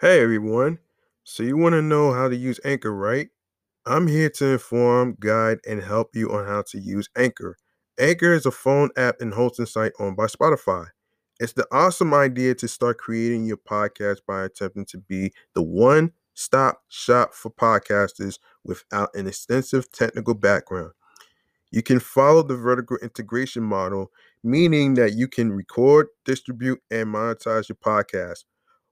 Hey everyone. So you want to know how to use Anchor, right? I'm here to inform, guide, and help you on how to use Anchor. Anchor is a phone app and hosting site owned by Spotify. It's the awesome idea to start creating your podcast by attempting to be the one stop shop for podcasters without an extensive technical background. You can follow the vertical integration model, meaning that you can record, distribute, and monetize your podcast.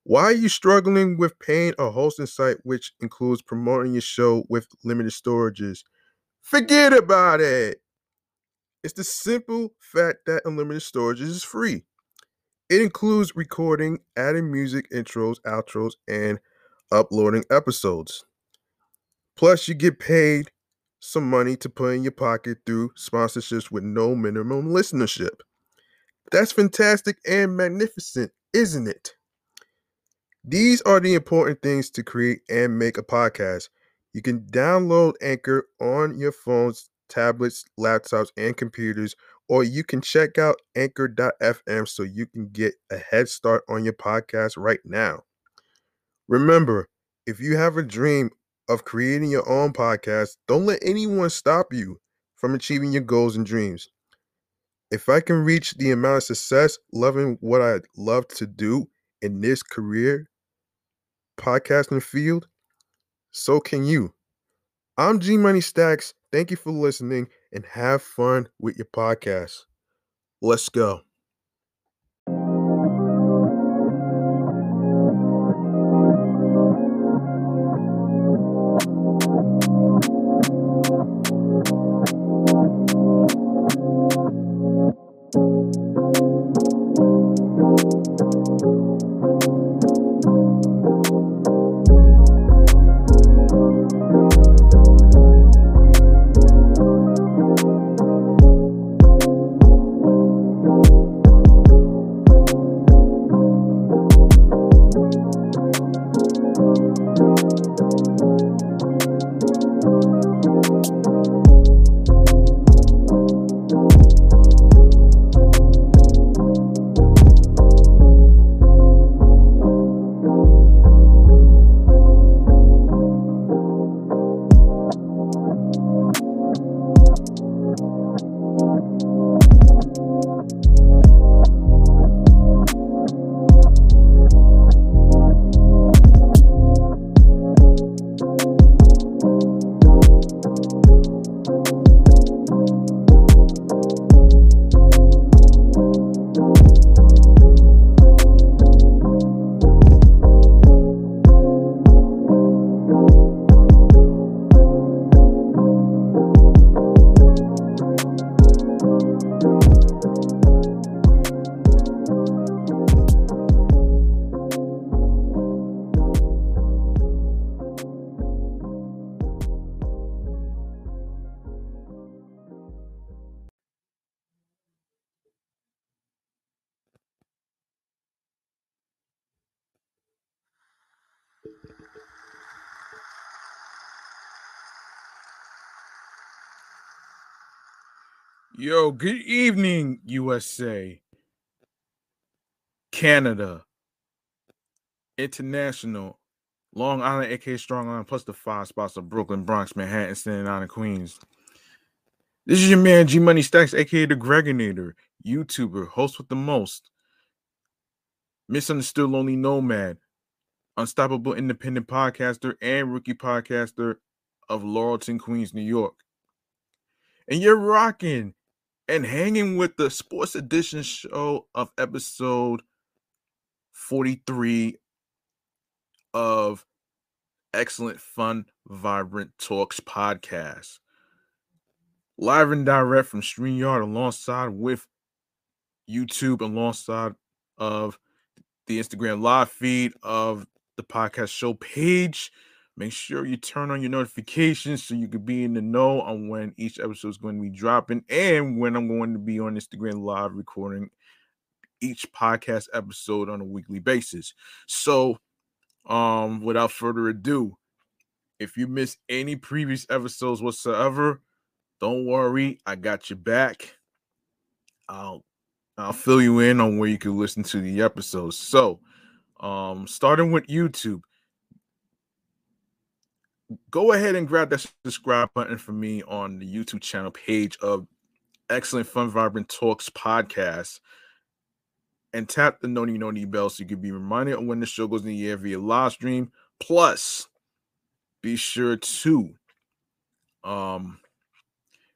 Why are you struggling with paying a hosting site which includes promoting your show with limited storages? Forget about it. It's the simple fact that unlimited storage is free. It includes recording, adding music, intros, outros, and uploading episodes. Plus, you get paid some money to put in your pocket through sponsorships with no minimum listenership. That's fantastic and magnificent, isn't it? These are the important things to create and make a podcast. You can download Anchor on your phones, tablets, laptops, and computers, or you can check out anchor.fm so you can get a head start on your podcast right now. Remember, if you have a dream of creating your own podcast, don't let anyone stop you from achieving your goals and dreams. If I can reach the amount of success loving what I love to do in this career podcasting field, so can you. I'm G Money Stacks. Thank you for listening and have fun with your podcast. Let's go. Yo, good evening, USA, Canada, International, Long Island, aka Strong Island, plus the five spots of Brooklyn, Bronx, Manhattan, Staten Island, Queens. This is your man G Money Stacks, aka the Gregonator, YouTuber, host with the most, misunderstood lonely nomad, unstoppable independent podcaster, and rookie podcaster of Laurelton, Queens, New York. And you're rocking and hanging with the sports edition show of episode 43 of Excellent Fun Vibrant Talks podcast. Live and direct from StreamYard alongside with YouTube alongside of the Instagram live feed of the podcast show page Make sure you turn on your notifications so you can be in the know on when each episode is going to be dropping and when I'm going to be on Instagram live recording each podcast episode on a weekly basis. So, um, without further ado, if you miss any previous episodes whatsoever, don't worry, I got you back. I'll I'll fill you in on where you can listen to the episodes. So, Um, starting with YouTube. Go ahead and grab that subscribe button for me on the YouTube channel page of Excellent Fun Vibrant Talks podcast and tap the Noni Noni bell so you can be reminded of when the show goes in the air via live stream. Plus, be sure to um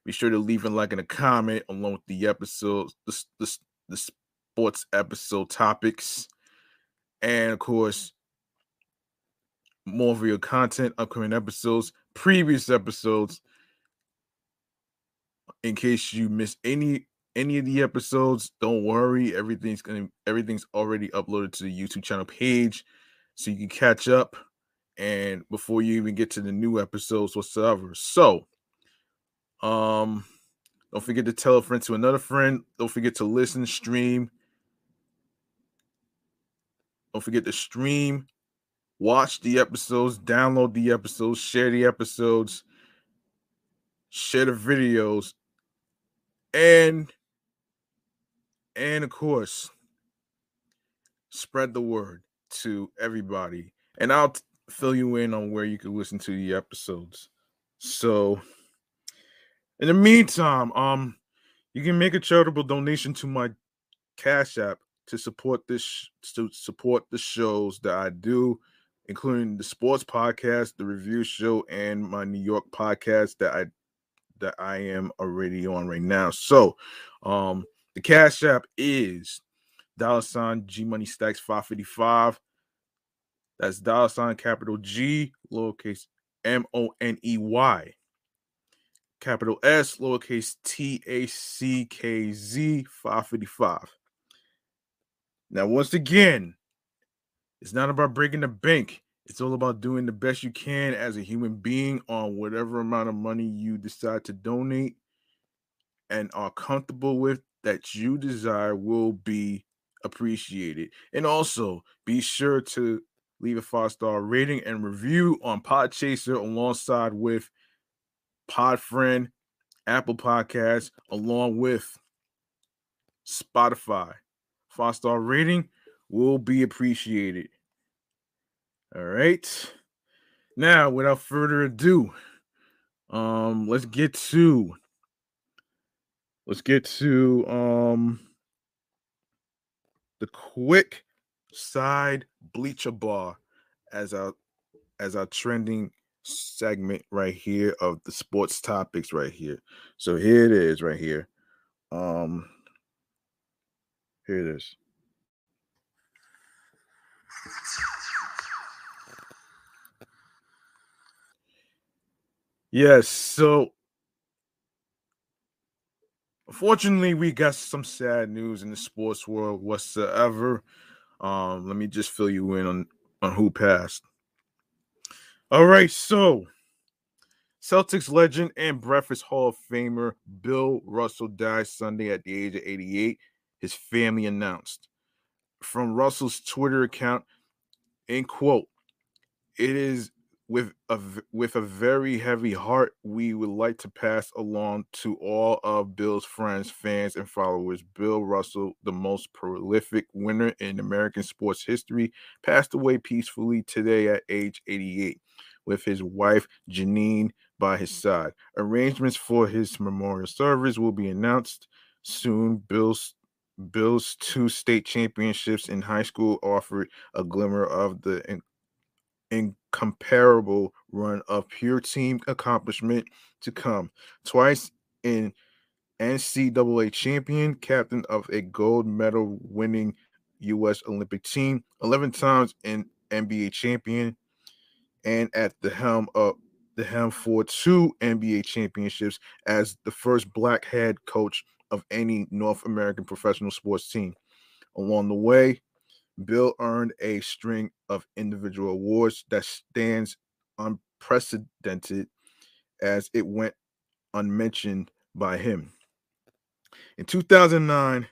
be sure to leave a like and a comment along with the episodes, the, the, the sports episode topics, and of course, more of your content, upcoming episodes, previous episodes. In case you miss any any of the episodes, don't worry. Everything's gonna everything's already uploaded to the YouTube channel page, so you can catch up. And before you even get to the new episodes whatsoever. So, um, don't forget to tell a friend to another friend. Don't forget to listen, stream. Don't forget to stream, watch the episodes, download the episodes, share the episodes, share the videos, and and of course, spread the word to everybody. And I'll fill you in on where you can listen to the episodes. So, in the meantime, um, you can make a charitable donation to my Cash App to support this to support the shows that I do, including the sports podcast, the review show, and my New York podcast that I that I am already on right now. So, um, the Cash App is dollar sign G Money Stacks 555. That's dollar sign capital G, lowercase M O N E Y. Capital S, lowercase T A C K Z 555. Now, once again, it's not about breaking the bank. It's all about doing the best you can as a human being on whatever amount of money you decide to donate and are comfortable with that you desire will be appreciated. And also be sure to leave a five star rating and review on Podchaser alongside with Podfriend, Apple Podcasts, along with Spotify. Five star rating will be appreciated. All right. Now, without further ado, um, let's get to let's get to um the quick side bleacher bar as our as our trending segment right here of the sports topics right here. So here it is right here. Um here it is. Yes, so unfortunately, we got some sad news in the sports world whatsoever. Um, let me just fill you in on, on who passed. All right, so Celtics legend and Breakfast Hall of Famer Bill Russell died Sunday at the age of 88. His family announced from Russell's Twitter account, in quote, it is with a with a very heavy heart, we would like to pass along to all of Bill's friends, fans, and followers. Bill Russell, the most prolific winner in American sports history, passed away peacefully today at age 88, with his wife Janine by his mm. side. Arrangements for his memorial service will be announced soon. Bill's Bill's two state championships in high school offered a glimmer of the incomparable run of pure team accomplishment to come. Twice in NCAA champion, captain of a gold medal winning U.S. Olympic team, 11 times in NBA champion, and at the helm of the helm for two NBA championships as the first black head coach of any North American professional sports team. Along the way, Bill earned a string of individual awards that stands unprecedented as it went unmentioned by him. In 2009,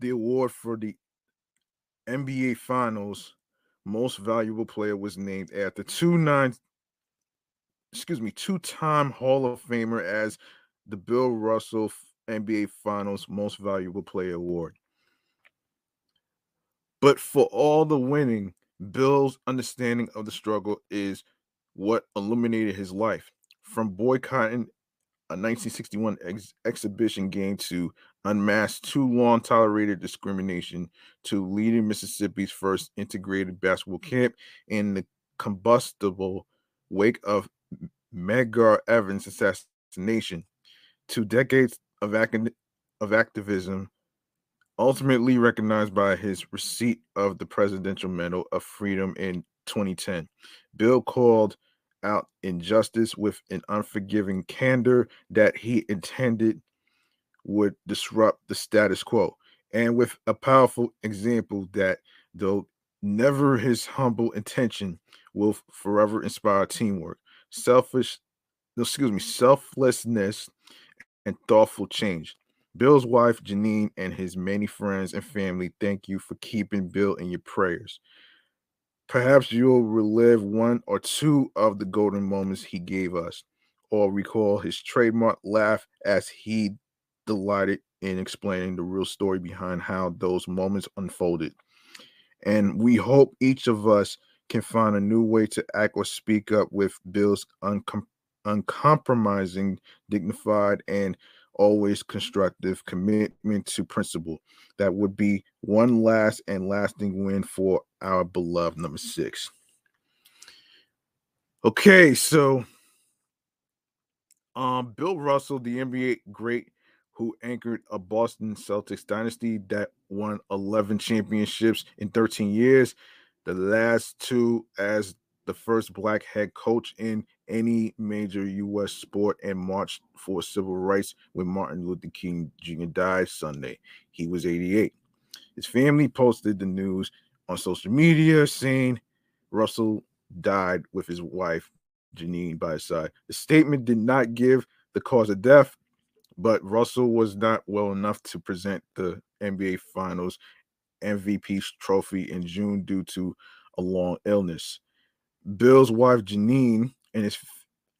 the award for the NBA Finals Most Valuable Player was named after two nine, excuse me, two-time Hall of Famer as the Bill Russell NBA Finals Most Valuable Player Award. But for all the winning, Bill's understanding of the struggle is what illuminated his life. From boycotting a 1961 ex- exhibition game to unmask too long tolerated discrimination to leading Mississippi's first integrated basketball camp in the combustible wake of Medgar Evers' assassination. to decades of, of activism, ultimately recognized by his receipt of the Presidential Medal of Freedom in 2010. Bill called out injustice with an unforgiving candor that he intended would disrupt the status quo, and with a powerful example that, though never his humble intention, will forever inspire teamwork, selfish, excuse me, selflessness, and thoughtful change. Bill's wife, Janine, and his many friends and family thank you for keeping Bill in your prayers. Perhaps you'll relive one or two of the golden moments he gave us, or recall his trademark laugh as he delighted in explaining the real story behind how those moments unfolded. And we hope each of us can find a new way to act or speak up with Bill's uncom- uncompromising, dignified, and always constructive commitment to principle that would be one last and lasting win for our beloved number six. Okay, so um Bill Russell, the NBA great who anchored a Boston Celtics dynasty that won 11 championships in 13 years, the last two as the first black head coach in any major U.S. sport and marched for civil rights when Martin Luther King Jr. died Sunday. He was 88. His family posted the news on social media saying Russell died with his wife, Janine, by his side. The statement did not give the cause of death, but Russell was not well enough to present the NBA Finals MVP trophy in June due to a long illness. Bill's wife Janine and his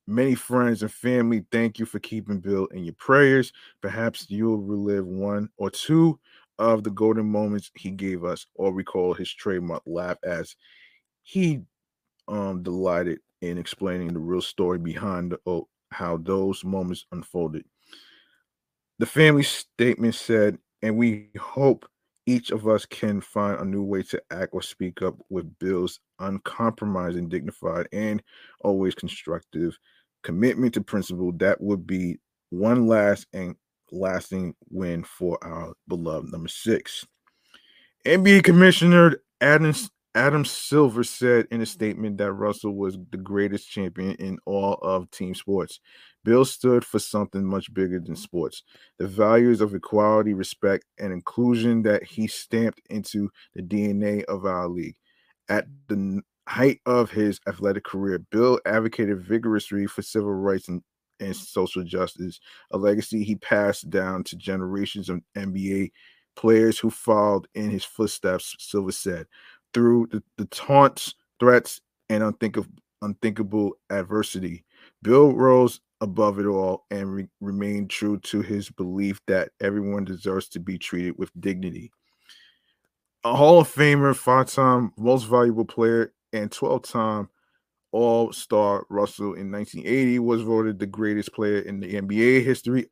many friends and family thank you for keeping Bill in your prayers. Perhaps you'll relive one or two of the golden moments he gave us, or recall his trademark laugh as he um delighted in explaining the real story behind the, oh, how those moments unfolded. The family statement said, and we hope each of us can find a new way to act or speak up with Bill's uncompromising, dignified, and always constructive commitment to principle that would be one last and lasting win for our beloved number six. NBA Commissioner Adam, Adam Silver said in a statement that Russell was the greatest champion in all of team sports. Bill stood for something much bigger than sports the values of equality, respect, and inclusion that he stamped into the DNA of our league. At the height of his athletic career, Bill advocated vigorously for civil rights and, and social justice, a legacy he passed down to generations of NBA players who followed in his footsteps, Silver said. Through the, the taunts, threats, and unthinkable, unthinkable adversity, Bill rose above it all and re- remained true to his belief that everyone deserves to be treated with dignity. A Hall of Famer, five time most valuable player, and 12 time All Star Russell in 1980 was voted the greatest player in the NBA history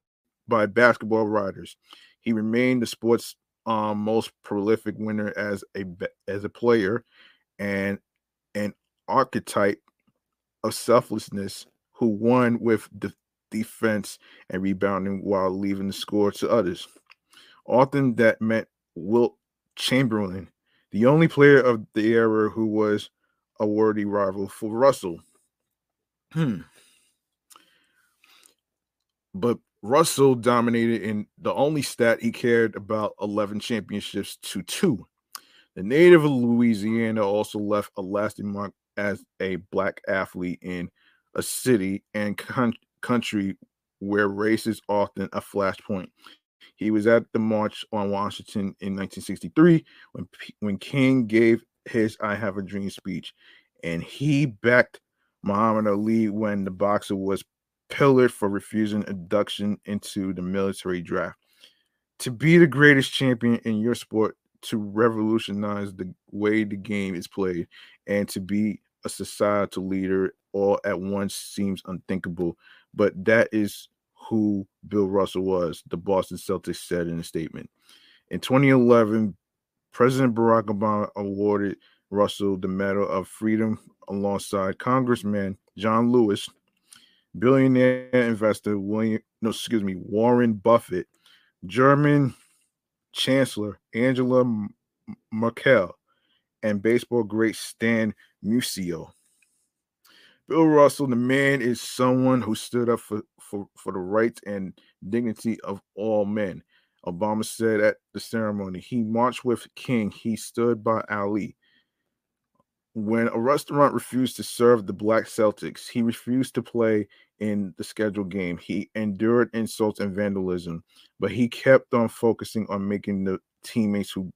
by basketball writers. He remained the sport's um, most prolific winner as a as a player and an archetype of selflessness who won with defense and rebounding while leaving the score to others. Often that meant Wilt Chamberlain, the only player of the era who was a worthy rival for Russell. Hmm. But Russell dominated in the only stat he cared about 11 championships to two. The native of Louisiana also left a lasting mark as a black athlete in a city and con- country where race is often a flashpoint. He was at the March on Washington in 1963 when when King gave his "I Have a Dream" speech, and he backed Muhammad Ali when the boxer was pillared for refusing induction into the military draft. To be the greatest champion in your sport to revolutionize the way the game is played and to be a societal leader all at once seems unthinkable. But that is who Bill Russell was, the Boston Celtics said in a statement. In 2011, President Barack Obama awarded Russell the Medal of Freedom alongside Congressman John Lewis, billionaire investor William, no, excuse me, Warren Buffett, German Chancellor Angela Merkel, and baseball great Stan Musial. Bill Russell, the man, is someone who stood up for, for, for the rights and dignity of all men. Obama said at the ceremony, he marched with King, he stood by Ali. When a restaurant refused to serve the Black Celtics, he refused to play in the scheduled game. He endured insults and vandalism, but he kept on focusing on making the teammates who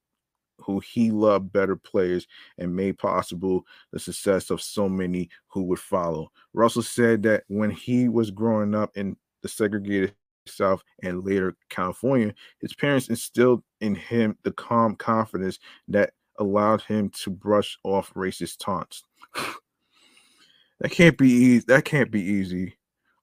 who he loved better players and made possible the success of so many who would follow. Russell said that when he was growing up in the segregated South and later California, his parents instilled in him the calm confidence that allowed him to brush off racist taunts. that can't be easy. That can't be easy.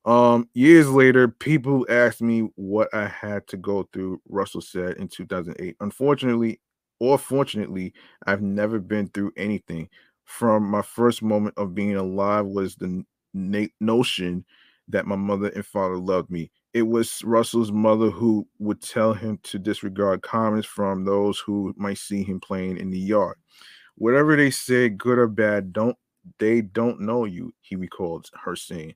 Um, years later, people asked me what I had to go through, Russell said in 2008. Unfortunately, or fortunately, I've never been through anything. From my first moment of being alive was the na- notion that my mother and father loved me. It was Russell's mother who would tell him to disregard comments from those who might see him playing in the yard. Whatever they said, good or bad, don't they don't know you, he recalls her saying.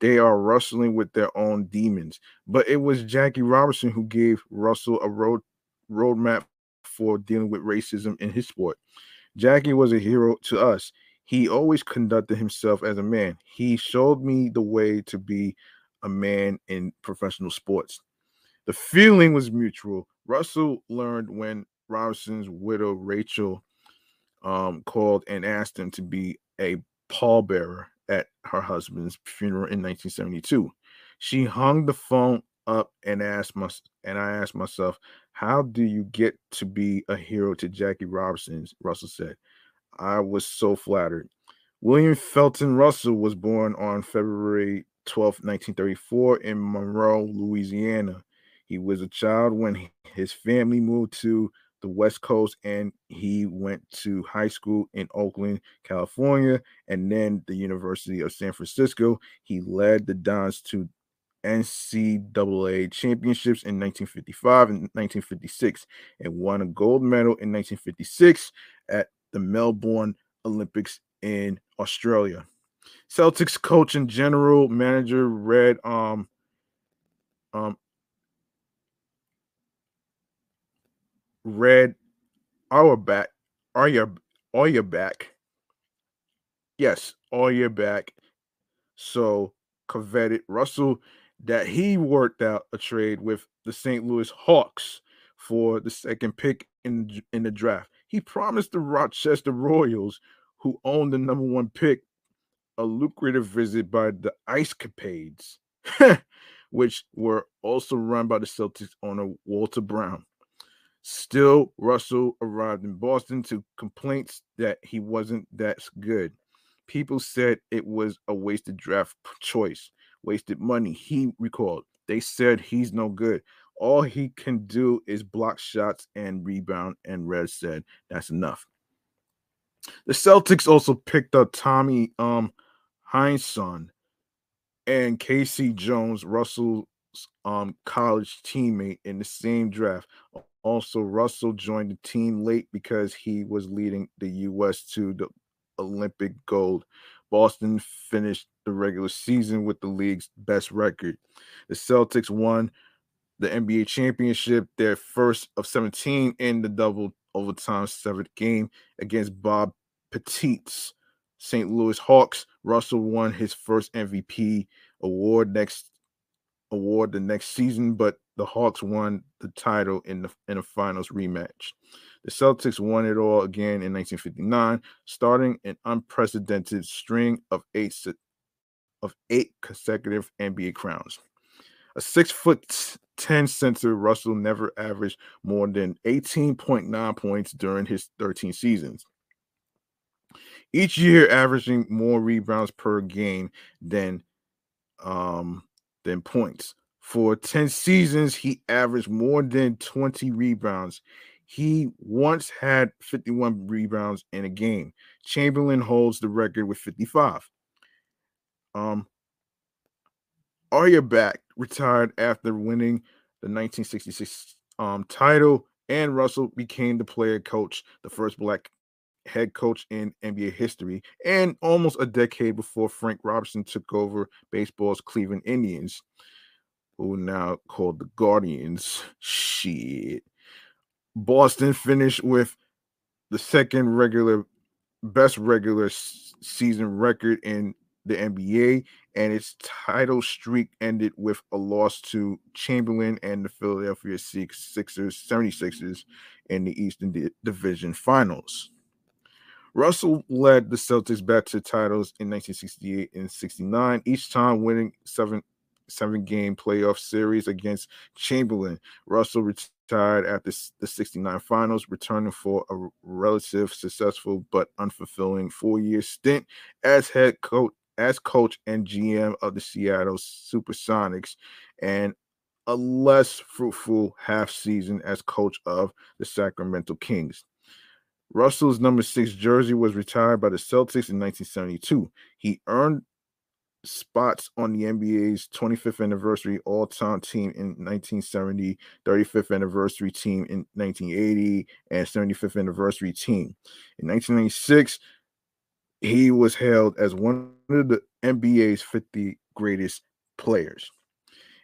They are wrestling with their own demons. But it was Jackie Robinson who gave Russell a road roadmap for dealing with racism in his sport. Jackie was a hero to us. He always conducted himself as a man. He showed me the way to be a man in professional sports. The feeling was mutual. Russell learned when Robinson's widow, Rachel, um, called and asked him to be a pallbearer at her husband's funeral in 1972. She hung the phone up and asked my and I asked myself, how do you get to be a hero to Jackie Robinson? Russell said. I was so flattered. William Felton Russell was born on February 12, 1934, in Monroe, Louisiana. He was a child when his family moved to the West Coast and he went to high school in Oakland, California, and then the University of San Francisco. He led the Dons to NCAA championships in 1955 and 1956 and won a gold medal in 1956 at the Melbourne Olympics in Australia. Celtics coach and general manager Red um um Red Auerbach are you are you back? Yes, all your back. So coveted Russell that he worked out a trade with the St. Louis Hawks for the second pick in in the draft. He promised the Rochester Royals, who owned the number one pick, a lucrative visit by the Ice Capades, which were also run by the Celtics owner Walter Brown. Still, Russell arrived in Boston to complaints that he wasn't that good. People said it was a wasted draft choice wasted money. He recalled. They said he's no good. All he can do is block shots and rebound. And Red said that's enough. The Celtics also picked up Tommy um and K.C. Jones, Russell's um college teammate in the same draft. Also, Russell joined the team late because he was leading the U.S. to the Olympic gold. Boston finished the regular season with the league's best record. The Celtics won the NBA championship, their first of 17 in the double overtime seventh game against Bob Pettit's St. Louis Hawks. Russell won his first MVP award next award the next season, but the Hawks won the title in the in the finals rematch. The Celtics won it all again in 1959, starting an unprecedented string of eight of eight consecutive NBA crowns. A six foot 10 center, Russell never averaged more than 18.9 points during his 13 seasons. Each year averaging more rebounds per game than um than points. For 10 seasons, he averaged more than 20 rebounds. He once had 51 rebounds in a game. Chamberlain holds the record with 55. Um, back retired after winning the 1966 um, title, and Russell became the player coach, the first black head coach in NBA history, and almost a decade before Frank Robinson took over baseball's Cleveland Indians, who now called the Guardians. Shit. Boston finished with the second regular best regular season record in the NBA, and its title streak ended with a loss to Chamberlain and the Philadelphia Sixers, 76ers in the Eastern D- Division Finals. Russell led the Celtics back to titles in 1968 and 69, each time winning seven seven game playoff series against Chamberlain. Russell retired after the 69 finals, returning for a relative successful but unfulfilling four year stint as head coach as coach and GM of the Seattle Supersonics and a less fruitful half season as coach of the Sacramento Kings. Russell's number six jersey was retired by the Celtics in 1972. He earned spots on the NBA's 25th anniversary all time team in 1970, 35th anniversary team in 1980, and 75th anniversary team. In 1996, he was hailed as one of the NBA's 50 greatest players.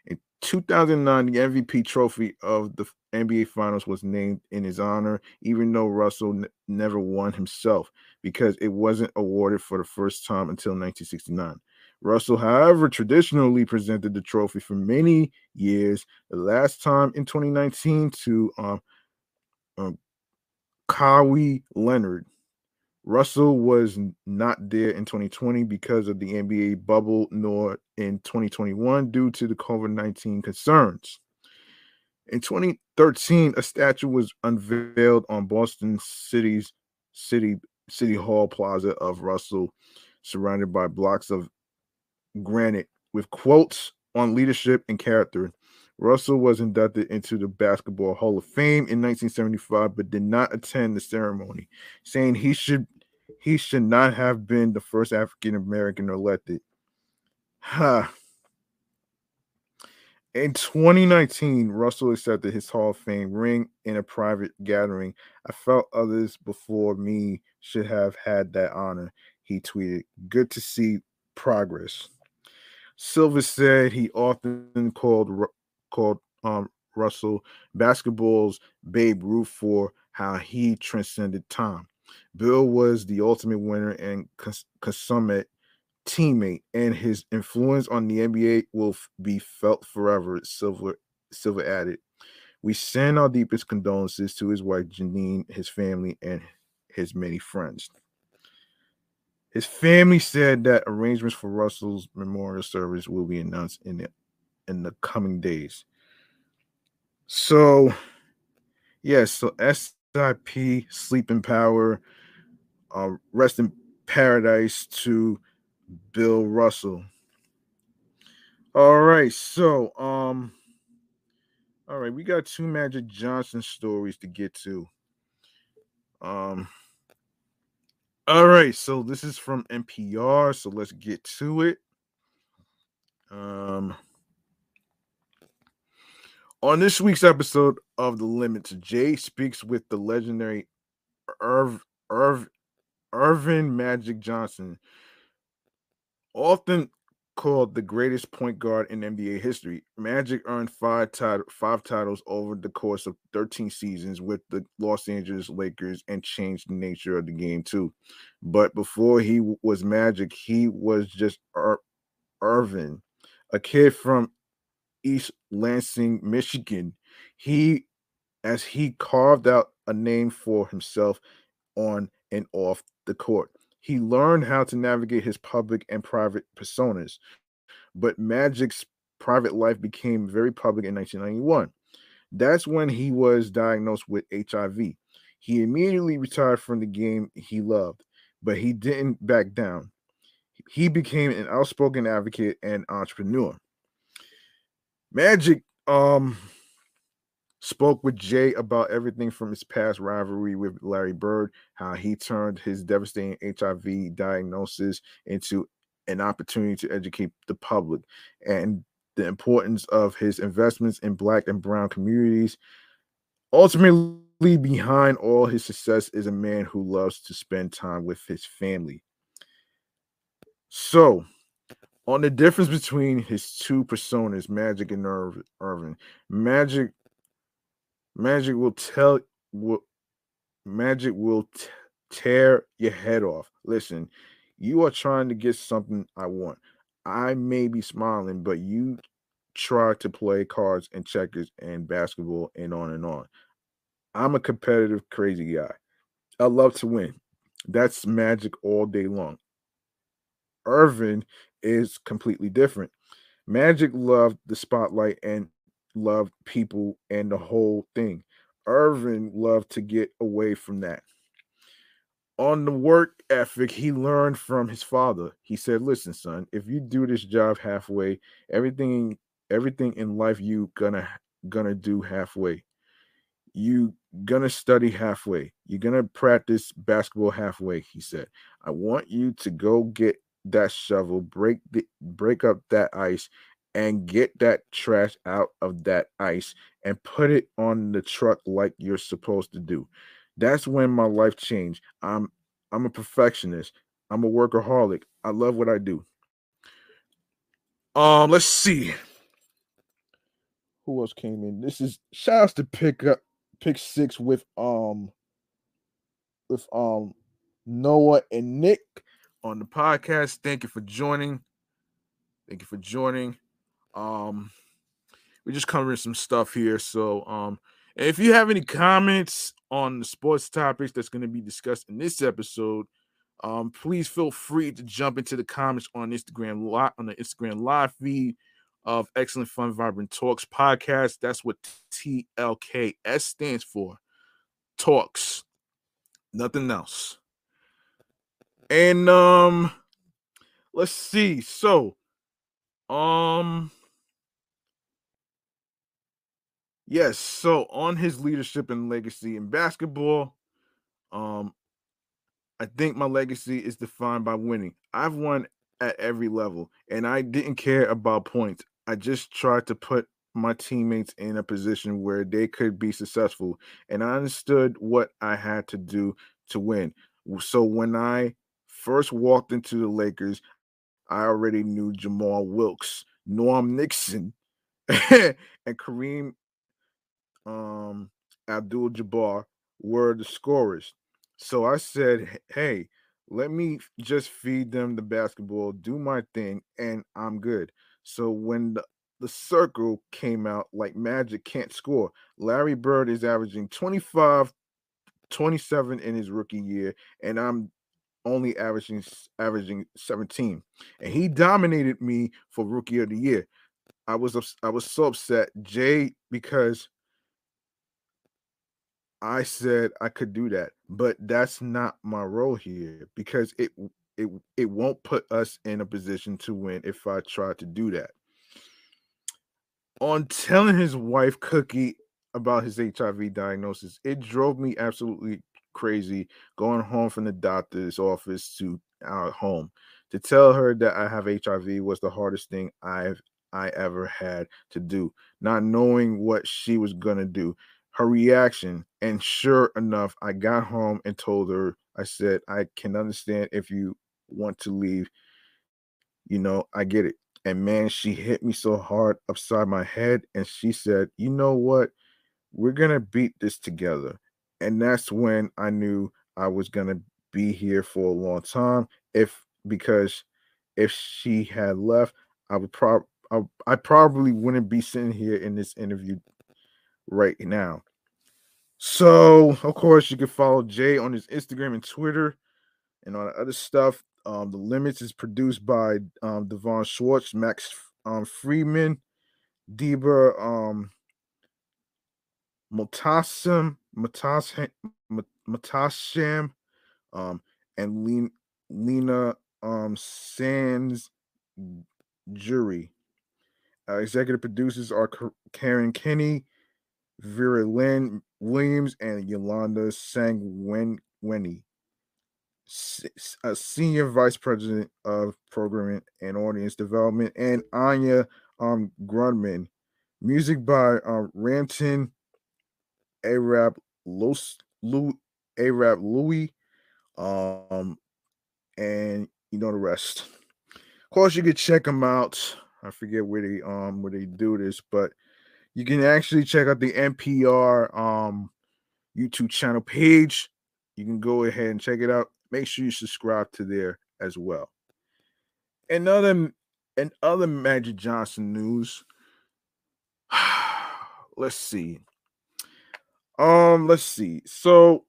In 2009, the MVP trophy of the NBA Finals was named in his honor, even though Russell n- never won himself because it wasn't awarded for the first time until 1969. Russell, however, traditionally presented the trophy for many years. The last time in 2019 to um, um, Kawhi Leonard. Russell was not there in 2020 because of the NBA bubble, nor in 2021 due to the COVID 19 concerns. In 2013, a statue was unveiled on Boston City's City City Hall Plaza of Russell, surrounded by blocks of granite with quotes on leadership and character. Russell was inducted into the Basketball Hall of Fame in 1975, but did not attend the ceremony, saying he should he should not have been the first African American elected. Ha. In 2019, Russell accepted his Hall of Fame ring in a private gathering. I felt others before me should have had that honor. He tweeted, Good to see progress. Silver said he often called called um, Russell basketball's Babe Ruth for how he transcended time. Bill was the ultimate winner and consummate teammate, and his influence on the NBA will be felt forever. Silver Silver added, "We send our deepest condolences to his wife Janine, his family, and his many friends." His family said that arrangements for Russell's memorial service will be announced in the in the coming days. So, yes, so Sleeping Power, uh, Rest in Paradise to Bill Russell. All right, so um, all right, we got two Magic Johnson stories to get to. Um, all right, so this is from NPR, so let's get to it. Um, on this week's episode of The Limits, Jay speaks with the legendary Irv, Irv, Earvin Magic Johnson, often called the greatest point guard in NBA history. Magic earned five, tit- five titles over the course of 13 seasons with the Los Angeles Lakers and changed the nature of the game too. But before he was Magic, he was just Ir- Earvin, a kid from East Lansing, Michigan. He as he carved out a name for himself on and off the court. He learned how to navigate his public and private personas. But Magic's private life became very public in 1991. That's when he was diagnosed with HIV. He immediately retired from the game he loved, but he didn't back down. He became an outspoken advocate and entrepreneur. Magic um spoke with Jay about everything from his past rivalry with Larry Bird, how he turned his devastating HIV diagnosis into an opportunity to educate the public and the importance of his investments in black and brown communities. Ultimately, behind all his success is a man who loves to spend time with his family. So, on the difference between his two personas, Magic and Irv- Earvin, Magic Magic will tell will Magic will t- tear your head off. Listen, you are trying to get something I want. I may be smiling, but you try to play cards and checkers and basketball and on and on. I'm a competitive, crazy guy. I love to win. That's magic all day long. Earvin is completely different. Magic loved the spotlight and loved people and the whole thing. Earvin loved to get away from that. On the work ethic, he learned from his father. He said, "Listen, son, if you do this job halfway, everything everything in life you gonna gonna do halfway. You gonna study halfway. You're gonna practice basketball halfway." He said, "I want you to go get that shovel, break the break up that ice and get that trash out of that ice and put it on the truck like you're supposed to do. That's when my life changed. I'm I'm a perfectionist. I'm a workaholic. I love what I do. Um, let's see. Who else came in? This is shout outs to pick up pick six with um with um Noah and Nick on the podcast. Thank you for joining. Thank you for joining. Um, we're just covering some stuff here. So, um, if you have any comments on the sports topics that's going to be discussed in this episode, um, please feel free to jump into the comments on Instagram live on the Instagram live feed of Excellent Fun Vibrant Talks podcast. That's what TLKS stands for. Talks. Nothing else. And um let's see. So um Yes, so on his leadership and legacy in basketball, um, I think my legacy is defined by winning. I've won at every level, and I didn't care about points. I just tried to put my teammates in a position where they could be successful, and I understood what I had to do to win. So when I first walked into the Lakers, I already knew Jamal Wilkes, Norm Nixon, and Kareem um, Abdul Jabbar were the scorers. So I said, hey, let me just feed them the basketball, do my thing, and I'm good. So when the, the circle came out, like Magic can't score, Larry Bird is averaging 25, 27 in his rookie year, and I'm only averaging averaging 17. And he dominated me for rookie of the year. I was I was so upset, Jay, because I said I could do that, but that's not my role here because it it it won't put us in a position to win if I try to do that. On telling his wife Cookie about his HIV diagnosis, it drove me absolutely crazy going home from the doctor's office to our home. To tell her that I have HIV was the hardest thing I've I ever had to do, not knowing what she was gonna do her reaction. And sure enough, I got home and told her, I said, I can understand if you want to leave. You know, I get it. And man, she hit me so hard upside my head. And she said, You know what? We're going to beat this together. And that's when I knew I was going to be here for a long time. If because if she had left, I would probably I, I probably wouldn't be sitting here in this interview right now. So, of course, you can follow Jay on his Instagram and Twitter and all the other stuff. Um, the Limits is produced by um, Devon Schwartz, Max um, Freeman, Deba um Mutasham Mutasham um and Lena, Lena um Sands jury. Uh, executive producers are Karen Kenny, Vera Lynn Williams, and Yolanda Sangweni. A senior vice president of programming and audience development, and Anya um, Grundmann. Music by um, Ramton Arab Los Lou Arab Louis, um, and you know the rest. Of course, you could check them out. I forget where they um where they do this, but you can actually check out the NPR um YouTube channel page. You can go ahead and check it out. Make sure you subscribe to there as well. Another and other Magic Johnson news. let's see. Um, let's see. So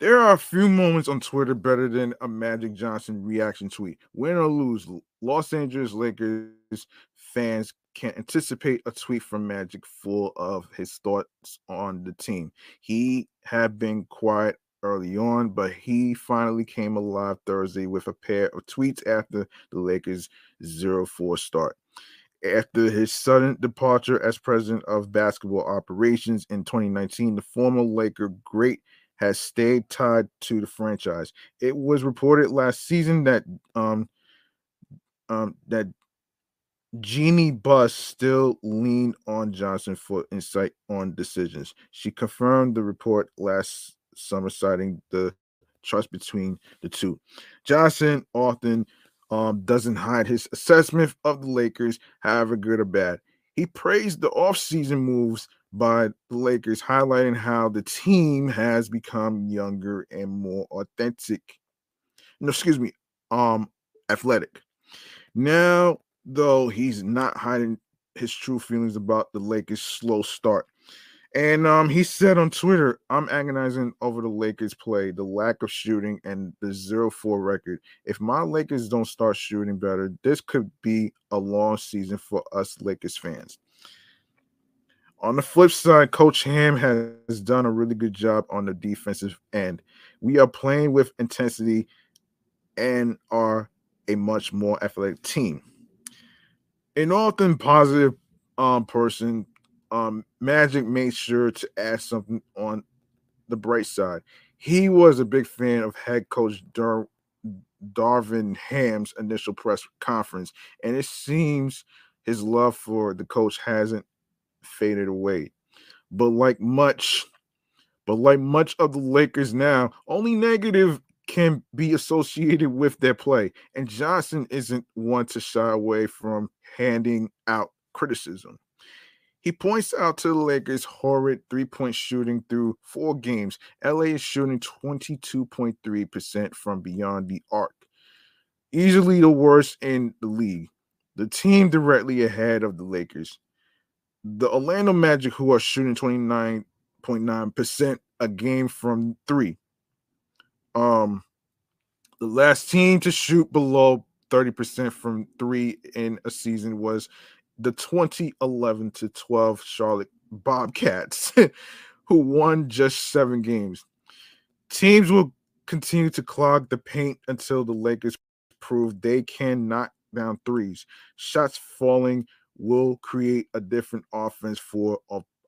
there are a few moments on Twitter better than a Magic Johnson reaction tweet. Win or lose, Los Angeles Lakers fans can anticipate a tweet from Magic full of his thoughts on the team. He had been quiet early on, but he finally came alive Thursday with a pair of tweets after the Lakers 0 4 start. After his sudden departure as president of basketball operations in 2019, the former Laker great has stayed tied to the franchise. It was reported last season that um, um, that Jeanie Buss still leaned on Johnson for insight on decisions. She confirmed the report last summer, citing the trust between the two. Johnson often um, doesn't hide his assessment of the Lakers, however good or bad. He praised the offseason moves by the Lakers, highlighting how the team has become younger and more authentic. No, excuse me, um, athletic. Now, though, he's not hiding his true feelings about the Lakers' slow start. And um, he said on Twitter, I'm agonizing over the Lakers play, the lack of shooting, and the 0 4 record. If my Lakers don't start shooting better, this could be a long season for us Lakers fans. On the flip side, Coach Ham has done a really good job on the defensive end. We are playing with intensity and are a much more athletic team. An often positive um, person, um, Magic made sure to add something on the bright side. He was a big fan of head coach Dar- Darvin Ham's initial press conference, and it seems his love for the coach hasn't faded away. But like much, but like much of the Lakers now, only negative can be associated with their play. And Johnson isn't one to shy away from handing out criticism. He points out to the Lakers' horrid three point shooting through four games. LA is shooting 22.3% from beyond the arc, easily the worst in the league. The team directly ahead of the Lakers the Orlando Magic, who are shooting 29.9% a game from three. Um, the last team to shoot below 30% from three in a season was the 2011 to 12 Charlotte Bobcats, who won just seven games. Teams will continue to clog the paint until the Lakers prove they can knock down threes. Shots falling will create a different offense for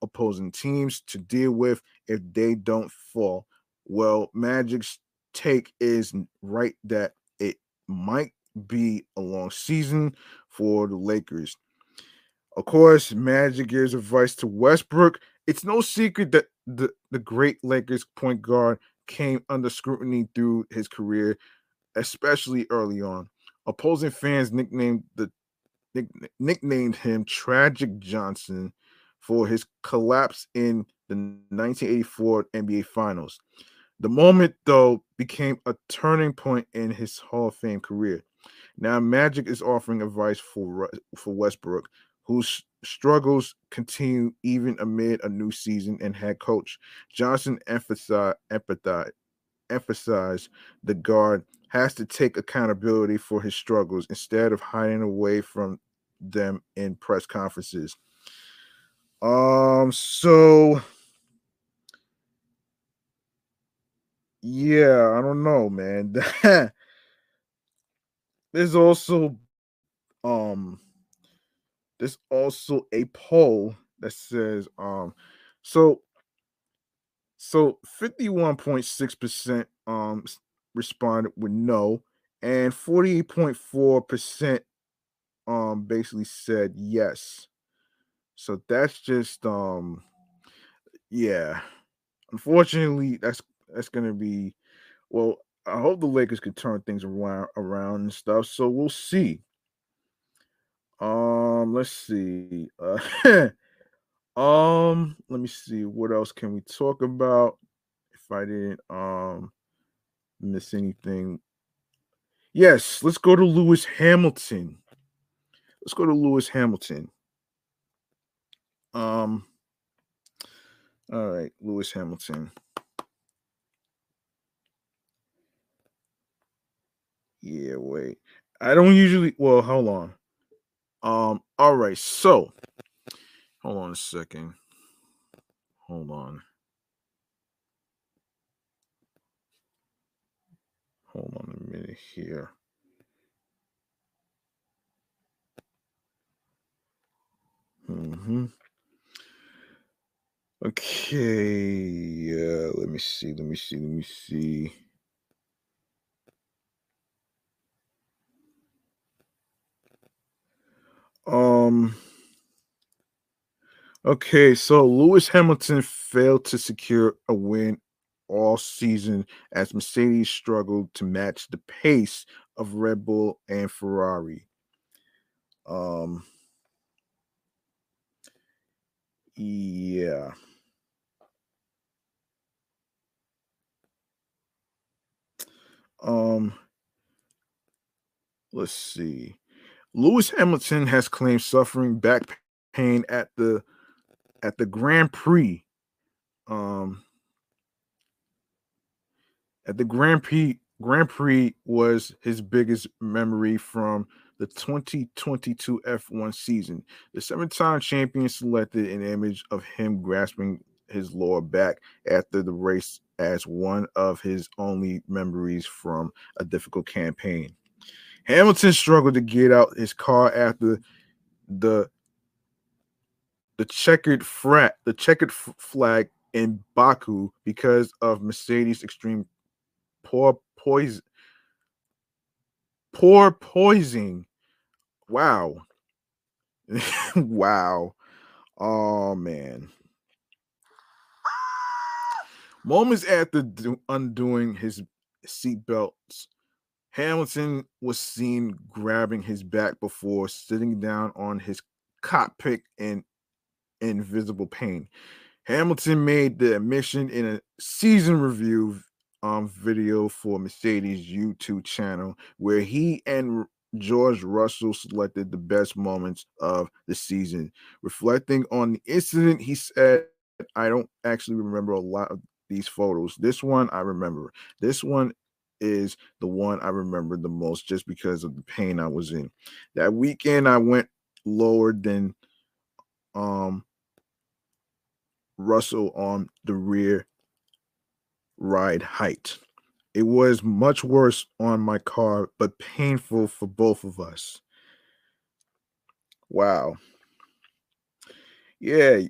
opposing teams to deal with if they don't fall. Well, Magic's take is right that it might be a long season for the Lakers. Of course, Magic gives advice to Westbrook. It's no secret that the, the great Lakers point guard came under scrutiny through his career, especially early on. Opposing fans nicknamed the nick- nicknamed him Tragic Johnson for his collapse in the 1984 NBA Finals. The moment, though, became a turning point in his Hall of Fame career. Now, Magic is offering advice for for Westbrook, whose struggles continue even amid a new season and head coach. Johnson emphasized, emphasized, emphasized the guard has to take accountability for his struggles instead of hiding away from them in press conferences. Um, so yeah, I don't know, man. there's also um there's also a poll that says um so so 51.6% um responded with no and 48.4% um basically said yes. So that's just um yeah. Unfortunately, that's that's gonna be well, I hope the Lakers could turn things around around and stuff. So we'll see. Um, let's see. Uh, um, let me see. What else can we talk about? If I didn't um miss anything. Yes, let's go to Lewis Hamilton. Let's go to Lewis Hamilton. Um, all right, Lewis Hamilton. Yeah, wait. I don't usually well, hold on. Um, all right, so hold on a second. Hold on. Hold on a minute here. Mm-hmm. Okay. Uh, let me see. Let me see. Let me see. Um. Okay, so Lewis Hamilton failed to secure a win all season as Mercedes struggled to match the pace of Red Bull and Ferrari. Um. Yeah. Um, let's see. Lewis Hamilton has claimed suffering back pain at the at the Grand Prix. Um, at the Grand Prix, Grand Prix was his biggest memory from the 2022 F1 season. The seven-time champion selected an image of him grasping his lower back after the race as one of his only memories from a difficult campaign. Hamilton struggled to get out his car after the the checkered frat, the checkered f- flag in Baku because of Mercedes' extreme poor poison, poor poisoning. Wow, wow. Oh man. Moments after do- undoing his seatbelts, Hamilton was seen grabbing his back before sitting down on his cockpit in invisible pain. Hamilton made the admission in a season review um, video for Mercedes YouTube channel where he and George Russell selected the best moments of the season. Reflecting on the incident, he said, I don't actually remember a lot of these photos. This one I remember. This one is the one I remember the most just because of the pain I was in. That weekend I went lower than um Russell on the rear ride height. It was much worse on my car, but painful for both of us. Wow. Yeah.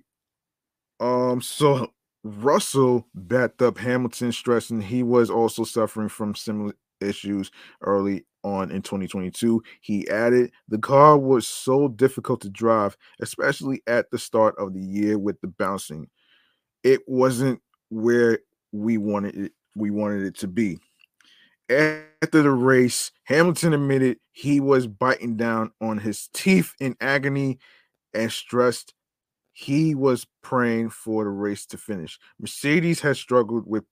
Um, so Russell backed up Hamilton, stressing he was also suffering from similar issues early on in 2022. He added, The car was so difficult to drive, especially at the start of the year with the bouncing. It wasn't where we wanted it, we wanted it to be. After the race, Hamilton admitted he was biting down on his teeth in agony and stressed he was praying for the race to finish. Mercedes has struggled with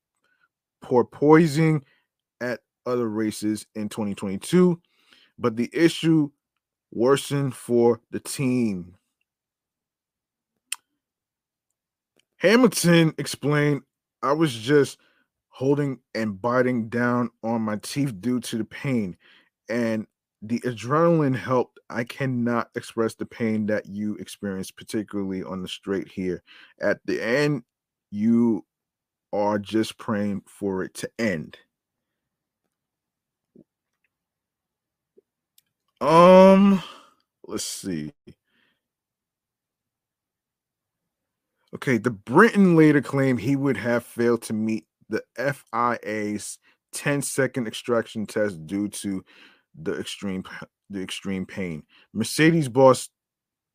porpoising at other races in 2022, but the issue worsened for the team. Hamilton explained, I was just holding and biting down on my teeth due to the pain, and the adrenaline helped. I cannot express the pain that you experienced, particularly on the straight here. At the end, you are just praying for it to end. Um, let's see. Okay, the Briton later claimed he would have failed to meet the FIA's 10 second extraction test due to the extreme the extreme pain. Mercedes boss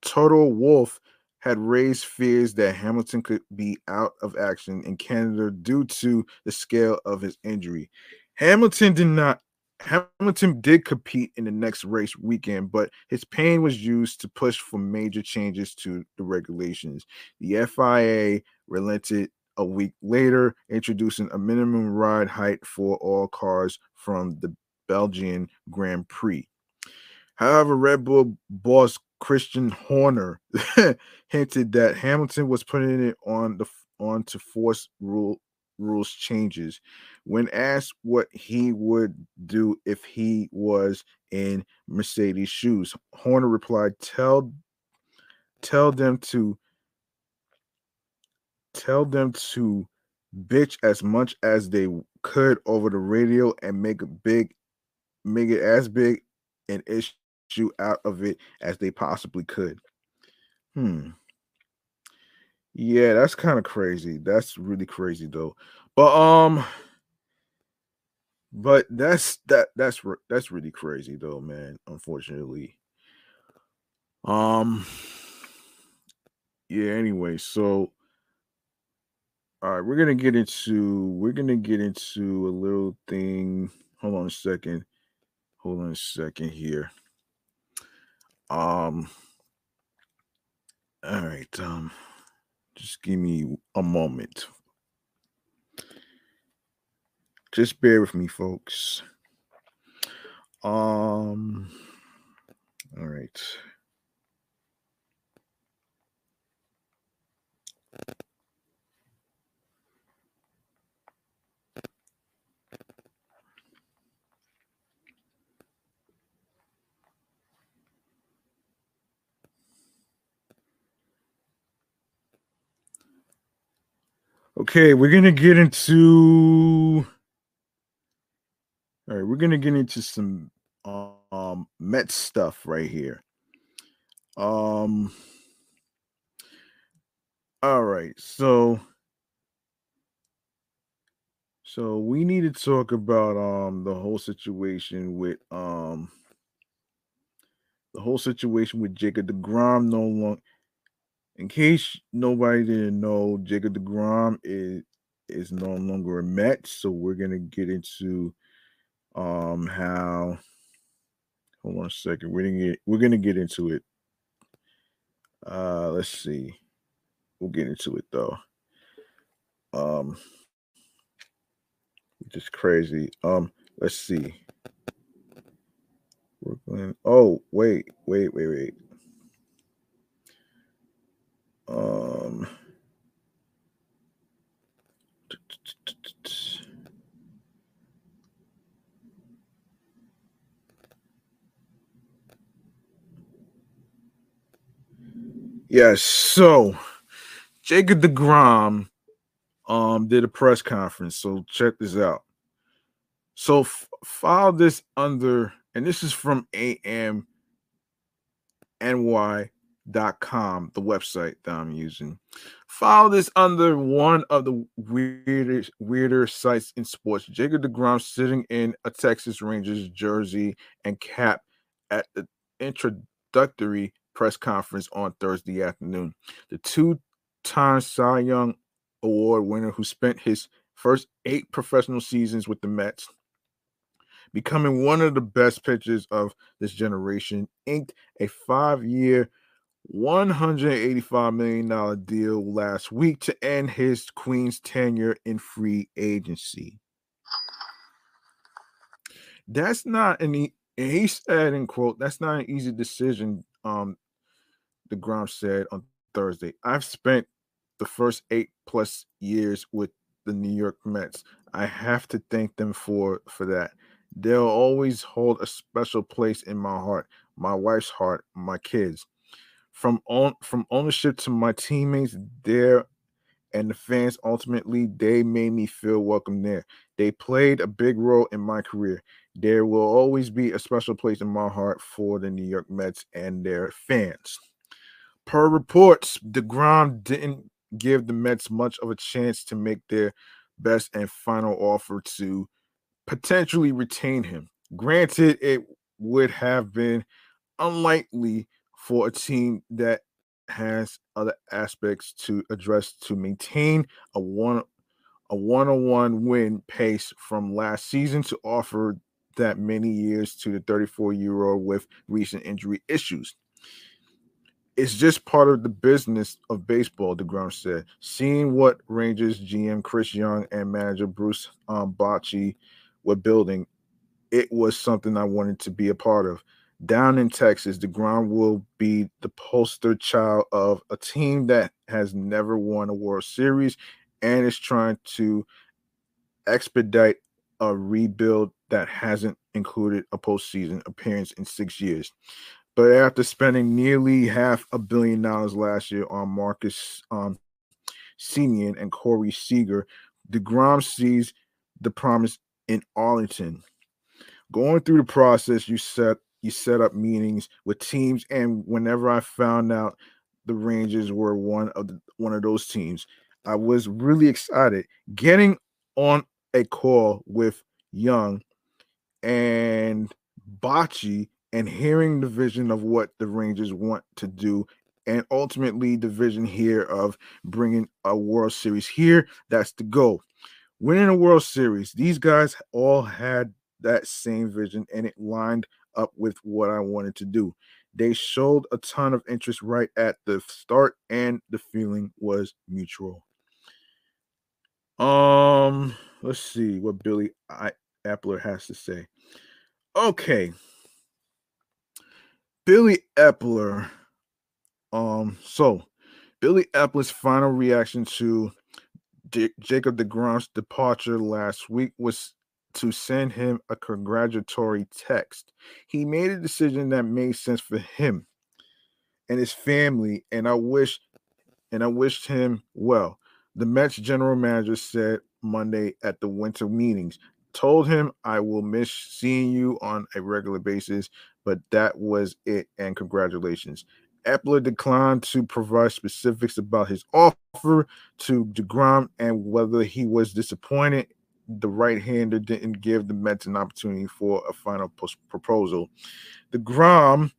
Toto Wolff had raised fears that Hamilton could be out of action in Canada due to the scale of his injury. Hamilton did not Hamilton did compete in the next race weekend, but his pain was used to push for major changes to the regulations. The FIA relented a week later, introducing a minimum ride height for all cars from the Belgian Grand Prix. However, Red Bull boss Christian Horner hinted that Hamilton was putting it on the on to force rule rules changes. When asked what he would do if he was in Mercedes shoes, Horner replied, "Tell tell them to tell them to bitch as much as they could over the radio and make a big make it as big an issue out of it as they possibly could." Hmm. Yeah, that's kind of crazy. That's really crazy though. But um but that's that that's that's really crazy though, man, unfortunately. Um yeah, anyway, so all right, we're gonna get into we're gonna get into a little thing. Hold on a second. Hold on a second here. Um all right, um just give me a moment. Just bear with me, folks. Um, all right. Okay, we're gonna get into. All right, we're gonna get into some um Met stuff right here. Um. All right, so so we need to talk about um the whole situation with um the whole situation with Jacob DeGrom no longer in case nobody didn't know, Jacob DeGrom is is no longer a Met, so we're gonna get into um how hold on a second. We're gonna get we're gonna get into it. Uh let's see. We'll get into it though. Um just crazy. Um, let's see. Brooklyn. Oh, wait, wait, wait, wait. Um, yes. So Jacob Degrom um did a press conference. So check this out. So f- file this under, and this is from AM NY com, the website that I'm using. Follow this under one of the weirdest, weirder sites in sports. Jacob DeGrom sitting in a Texas Rangers jersey and cap at the introductory press conference on Thursday afternoon. The two-time Cy Young Award winner who spent his first eight professional seasons with the Mets becoming one of the best pitchers of this generation, inked a five-year $185 million deal last week to end his Queens tenure in free agency. That's not an e- he said in quote, that's not an easy decision. Um, DeGrom said on Thursday. I've spent the first eight plus years with the New York Mets. I have to thank them for for that. They'll always hold a special place in my heart, my wife's heart, my kids. From on from ownership to my teammates there and the fans ultimately they made me feel welcome there. They played a big role in my career. There will always be a special place in my heart for the New York Mets and their fans. Per reports, DeGrom didn't give the Mets much of a chance to make their best and final offer to potentially retain him. Granted, it would have been unlikely for a team that has other aspects to address to maintain a one a one-on-one win pace from last season to offer that many years to the 34 year old with recent injury issues. It's just part of the business of baseball, DeGrom said. Seeing what Rangers GM Chris Young and manager Bruce um, Bochy were building, it was something I wanted to be a part of. Down in Texas, DeGrom will be the poster child of a team that has never won a World Series and is trying to expedite a rebuild that hasn't included a postseason appearance in six years. But after spending nearly half a billion dollars last year on Marcus um, Semien and Corey Seager, DeGrom sees the promise in Arlington. Going through the process, you set you set up meetings with teams, and whenever I found out the Rangers were one of the, one of those teams, I was really excited. Getting on a call with Young and Bochy and hearing the vision of what the Rangers want to do and ultimately the vision here of bringing a World Series here, that's the goal. Winning a World Series, these guys all had that same vision and it lined up with what I wanted to do. They showed a ton of interest right at the start and the feeling was mutual. Um, let's see what Billy I, Eppler has to say. Okay. Billy Eppler. Um, so Billy Eppler's final reaction to Jacob DeGrom's departure last week was to send him a congratulatory text. He made a decision that made sense for him and his family, and I wish and I wished him well. The Mets general manager said Monday at the winter meetings, told him I will miss seeing you on a regular basis, but that was it, and congratulations. Eppler declined to provide specifics about his offer to DeGrom and whether he was disappointed the right-hander didn't give the Mets an opportunity for a final proposal. DeGrom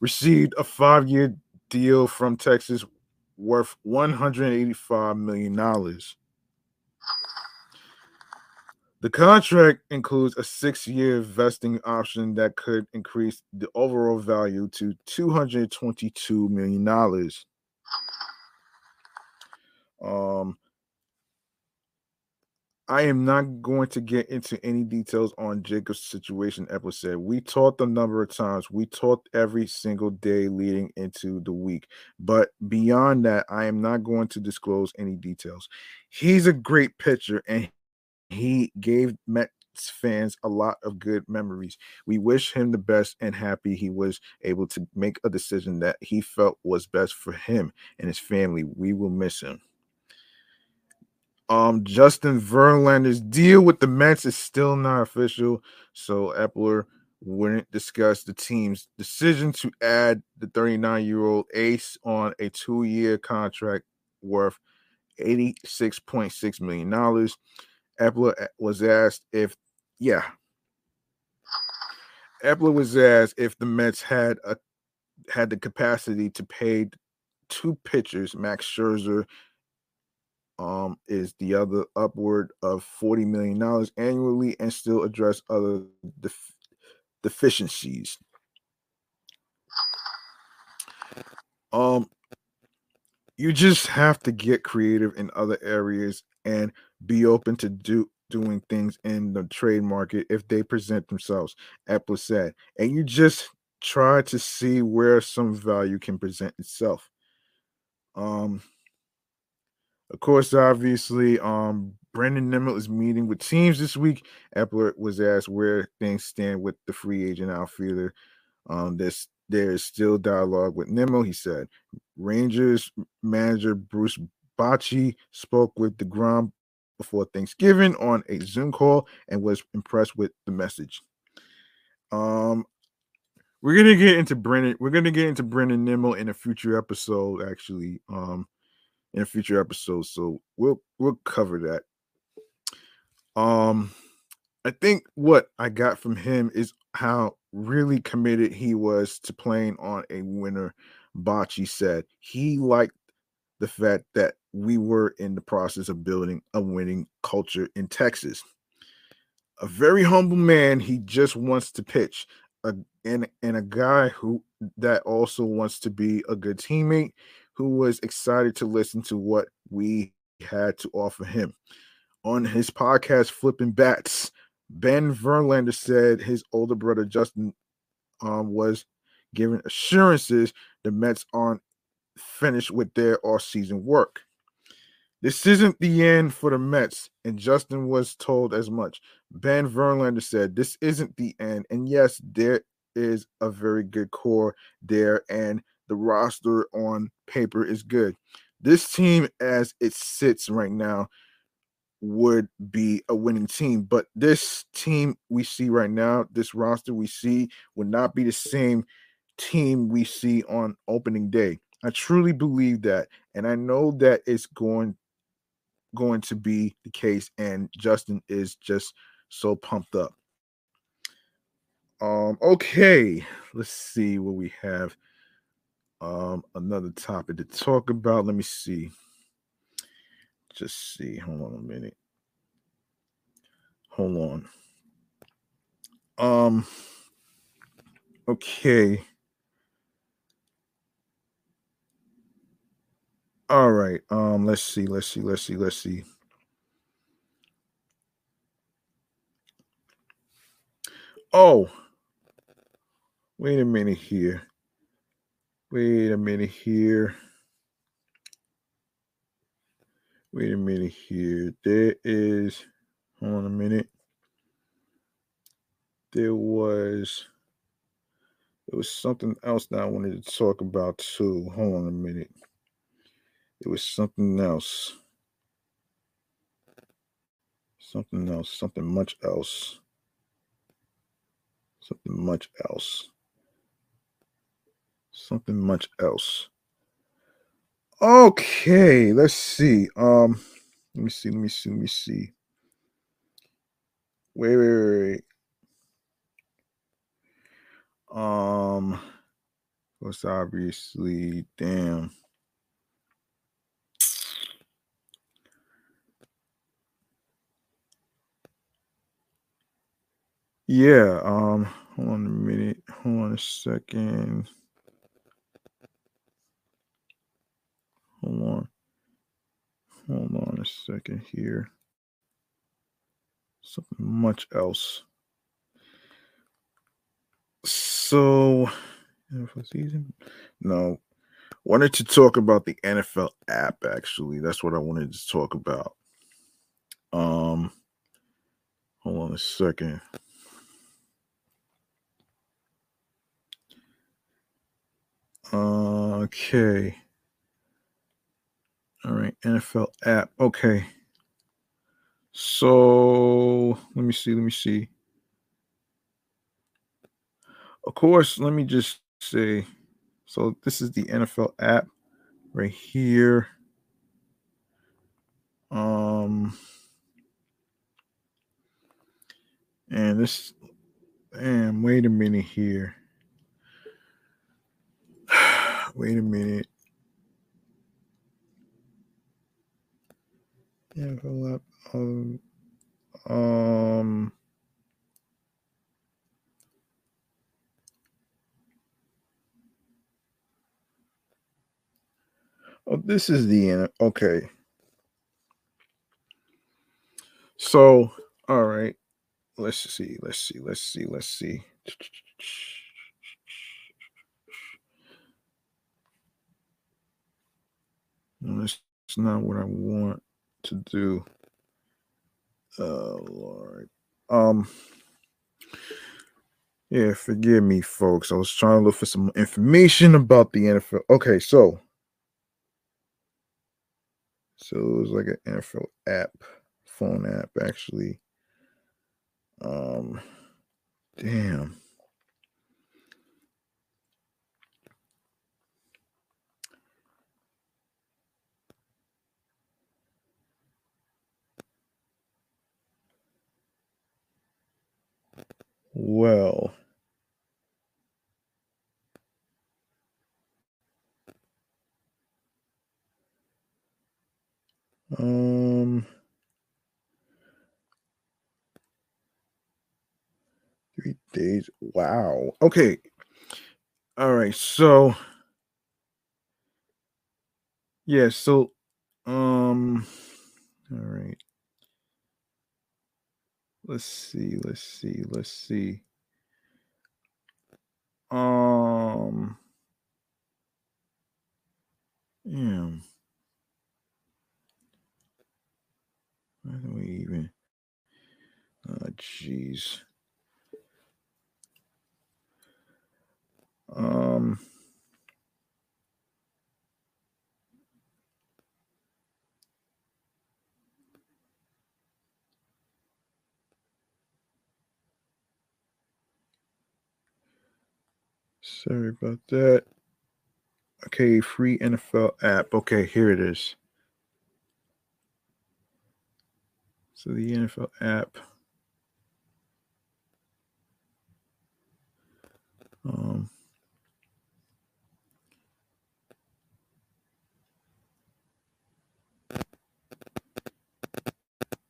received a five-year deal from Texas worth 185 million dollars. The contract includes a six-year vesting option that could increase the overall value to 222 million dollars. Um, I am not going to get into any details on Jacob's situation, said. We talked a number of times. We talked every single day leading into the week. But beyond that, I am not going to disclose any details. He's a great pitcher and he gave Mets fans a lot of good memories. We wish him the best and happy he was able to make a decision that he felt was best for him and his family. We will miss him. Um, Justin Verlander's deal with the Mets is still not official, so Eppler wouldn't discuss the team's decision to add the 39 year old ace on a two year contract worth $86.6 million. Eppler was asked if, yeah, Eppler was asked if the Mets had a had the capacity to pay two pitchers, Max Scherzer um, is the other upward of $40 million annually and still address other def- deficiencies. Um, you just have to get creative in other areas and be open to do doing things in the trade market if they present themselves. Eppler said, and you just try to see where some value can present itself. Um, of course, obviously, um, Brandon Nimmo is meeting with teams this week. Eppler was asked where things stand with the free agent outfielder. Um, there's there is still dialogue with Nimmo. He said Rangers manager Bruce Bochy spoke with DeGrom before Thanksgiving on a Zoom call and was impressed with the message. Um, we're gonna get into Brennan. We're gonna get into Brendan Nimmo in a future episode, actually. Um, in future episode, so we'll we'll cover that. Um, I think what I got from him is how really committed he was to playing on a winner. Bochy said he liked the fact that we were in the process of building a winning culture in Texas. A very humble man, he just wants to pitch. A, and, and a guy who that also wants to be a good teammate who was excited to listen to what we had to offer him. On his podcast, Flipping Bats, Ben Verlander said his older brother Justin um, was given assurances the Mets aren't finished with their off-season work. This isn't the end for the Mets, and Justin was told as much. Ben Verlander said, This isn't the end. And yes, there is a very good core there, and the roster on paper is good. This team, as it sits right now, would be a winning team. But this team we see right now, this roster we see, would not be the same team we see on opening day. I truly believe that, and I know that it's going going to be the case, and Justin is just so pumped up. Um, okay, let's see what we have. Um, another topic to talk about. Let me see. Just see. Hold on a minute. Hold on. Um, okay. All right. Um, let's see, let's see, let's see, let's see. Oh, wait a minute here. Wait a minute here. Wait a minute here. There is, hold on a minute. There was, there was something else that I wanted to talk about too. Hold on a minute. It was something else. Something else. Something much else. Something much else. Something much else. Okay, let's see. Um, let me see. Let me see. Let me see. Wait, wait, wait. Um, was obviously damn. Yeah, um, hold on a minute. Hold on a second. Hold on. Hold on a second here. Something much else. So, NFL season? No. Wanted to talk about the NFL app actually. That's what I wanted to talk about. Um, hold on a second. Okay. All right, NFL app. Okay. So let me see. Let me see. Of course, let me just say so this is the NFL app right here. Um and this and wait a minute here. Wait a minute. Envelope. Um, um Oh, this is the end. Okay. So, all right. Let's see. Let's see. Let's see. Let's see. No, that's not what I want to do. Oh Lord. Um. Yeah, forgive me, folks. I was trying to look for some information about the NFL. Okay, so so it was like an NFL app, phone app, actually. Um, damn. Well, um, three days. Wow. Okay. All right. So, yeah. So, um, all right. Let's see. Let's see. Let's see. Um, yeah. Why do we even? Oh, jeez. Um. Sorry about that. Okay, free NFL app. Okay, here it is. So the NFL app. Um,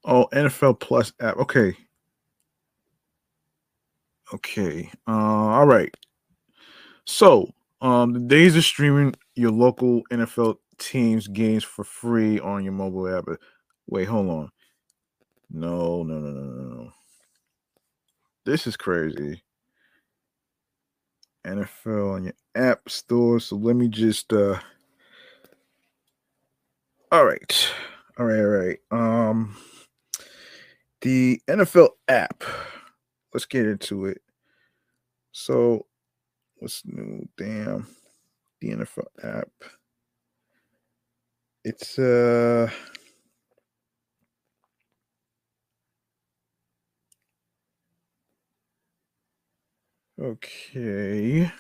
oh, NFL Plus app. Okay. Okay. Uh, all right. So, um, the days of streaming your local NFL teams games for free on your mobile app. Wait, hold on. No, no, no, no, no, no. This is crazy. NFL on your app store. So let me just uh all right. All right, all right. Um the NFL app. Let's get into it. So what's new? Damn. The NFL app. It's uh Okay.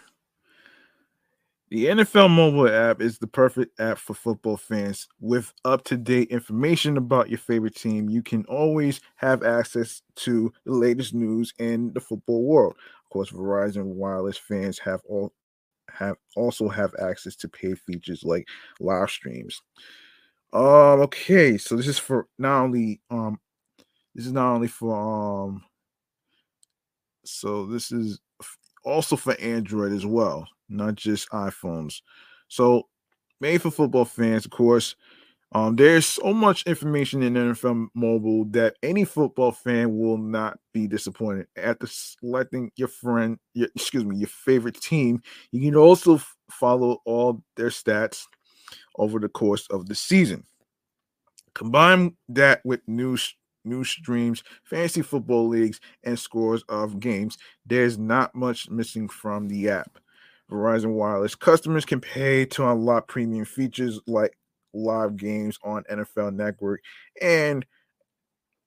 The NFL mobile app is the perfect app for football fans. With up to date information about your favorite team, you can always have access to the latest news in the football world. Of course, Verizon Wireless fans have all have also have access to paid features like live streams. Um, okay, so this is for not only um this is not only for um so this is also for Android as well, not just iPhones. So made for football fans, of course. Um, there's so much information in NFL Mobile that any football fan will not be disappointed. After selecting your friend, your, excuse me, your favorite team, you can also f- follow all their stats over the course of the season. Combine that with news new streams, fantasy football leagues, and scores of games. There's not much missing from the app. Verizon Wireless customers can pay to unlock premium features like live games on NFL Network and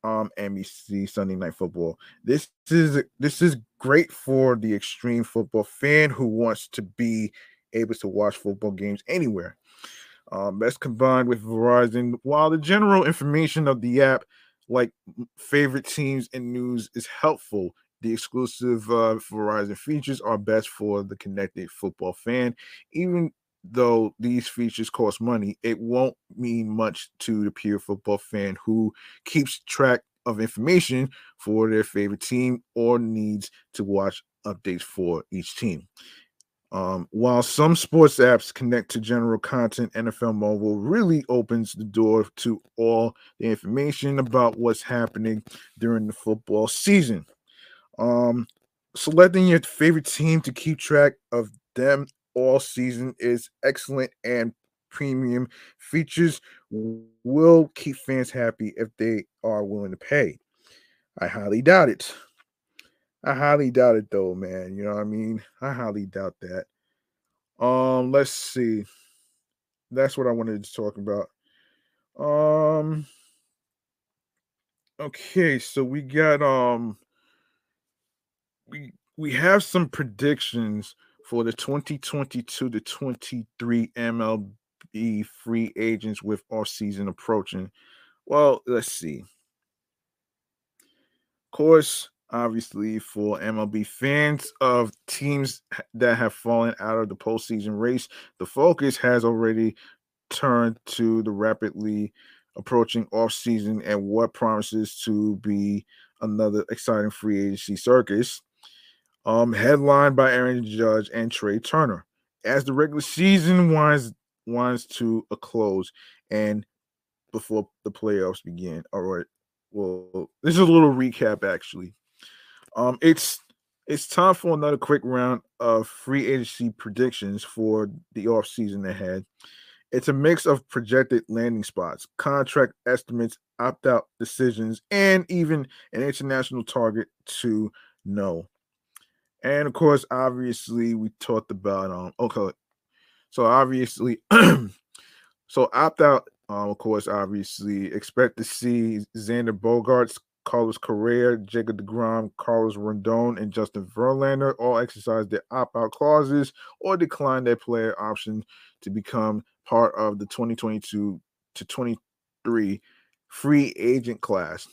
um NBC Sunday Night Football. This is this is great for the extreme football fan who wants to be able to watch football games anywhere. Um, that's combined with Verizon. While the general information of the app like favorite teams and news is helpful. The exclusive uh, Verizon features are best for the connected football fan. Even though these features cost money, it won't mean much to the pure football fan who keeps track of information for their favorite team or needs to watch updates for each team. Um, while some sports apps connect to general content, NFL Mobile really opens the door to all the information about what's happening during the football season. Um, selecting your favorite team to keep track of them all season is excellent and premium features will keep fans happy if they are willing to pay. I highly doubt it. I highly doubt it though, man. You know what I mean? I highly doubt that. Um, let's see. That's what I wanted to talk about. Um okay, so we got um we we have some predictions for the 2022 to 23 MLB free agents with off season approaching. Well, let's see. Of course, obviously, for MLB fans of teams that have fallen out of the postseason race, the focus has already turned to the rapidly approaching off season and what promises to be another exciting free agency circus um, headlined by Aaron Judge and Trea Turner. As the regular season winds winds to a close, and before the playoffs begin. All right. Well, this is a little recap actually. Um, it's it's time for another quick round of free agency predictions for the off season ahead. It's a mix of projected landing spots, contract estimates, opt out decisions, and even an international target to know. And of course, obviously, we talked about um okay. So obviously, so opt out. Um, of course, obviously, expect to see Xander Bogaerts, Carlos Correa, Jacob DeGrom, Carlos Rodon, and Justin Verlander all exercise their opt out clauses or decline their player option to become part of the 2022 to 23 free agent class.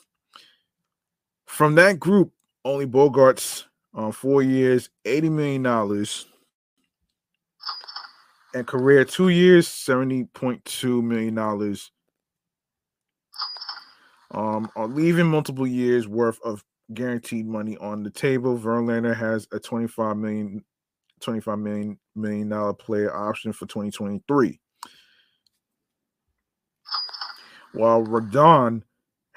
From that group, only Bogaerts on four years, $80 million. And Correa two years, $70.2 million. Um, are leaving multiple years worth of guaranteed money on the table. Verlander has a 25 million 25 million million dollar player option for 2023. While Rodon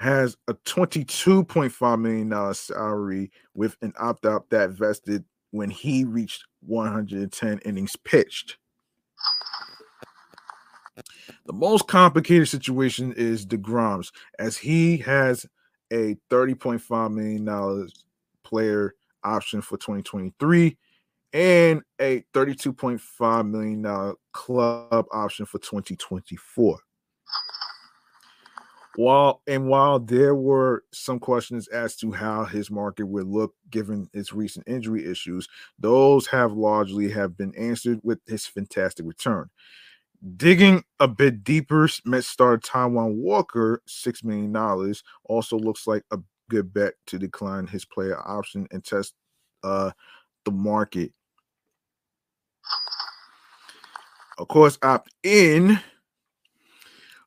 has a $22.5 million salary with an opt out that vested when he reached 110 innings pitched. The most complicated situation is DeGrom's, as he has a $30.5 million player option for 2023 and a $32.5 million club option for 2024 while and while there were some questions as to how his market would look given his recent injury issues, those have largely have been answered with his fantastic return. Digging a bit deeper, Mets star Taijuan Walker, $6 million, also looks like a good bet to decline his player option and test uh, the market. Of course, opt in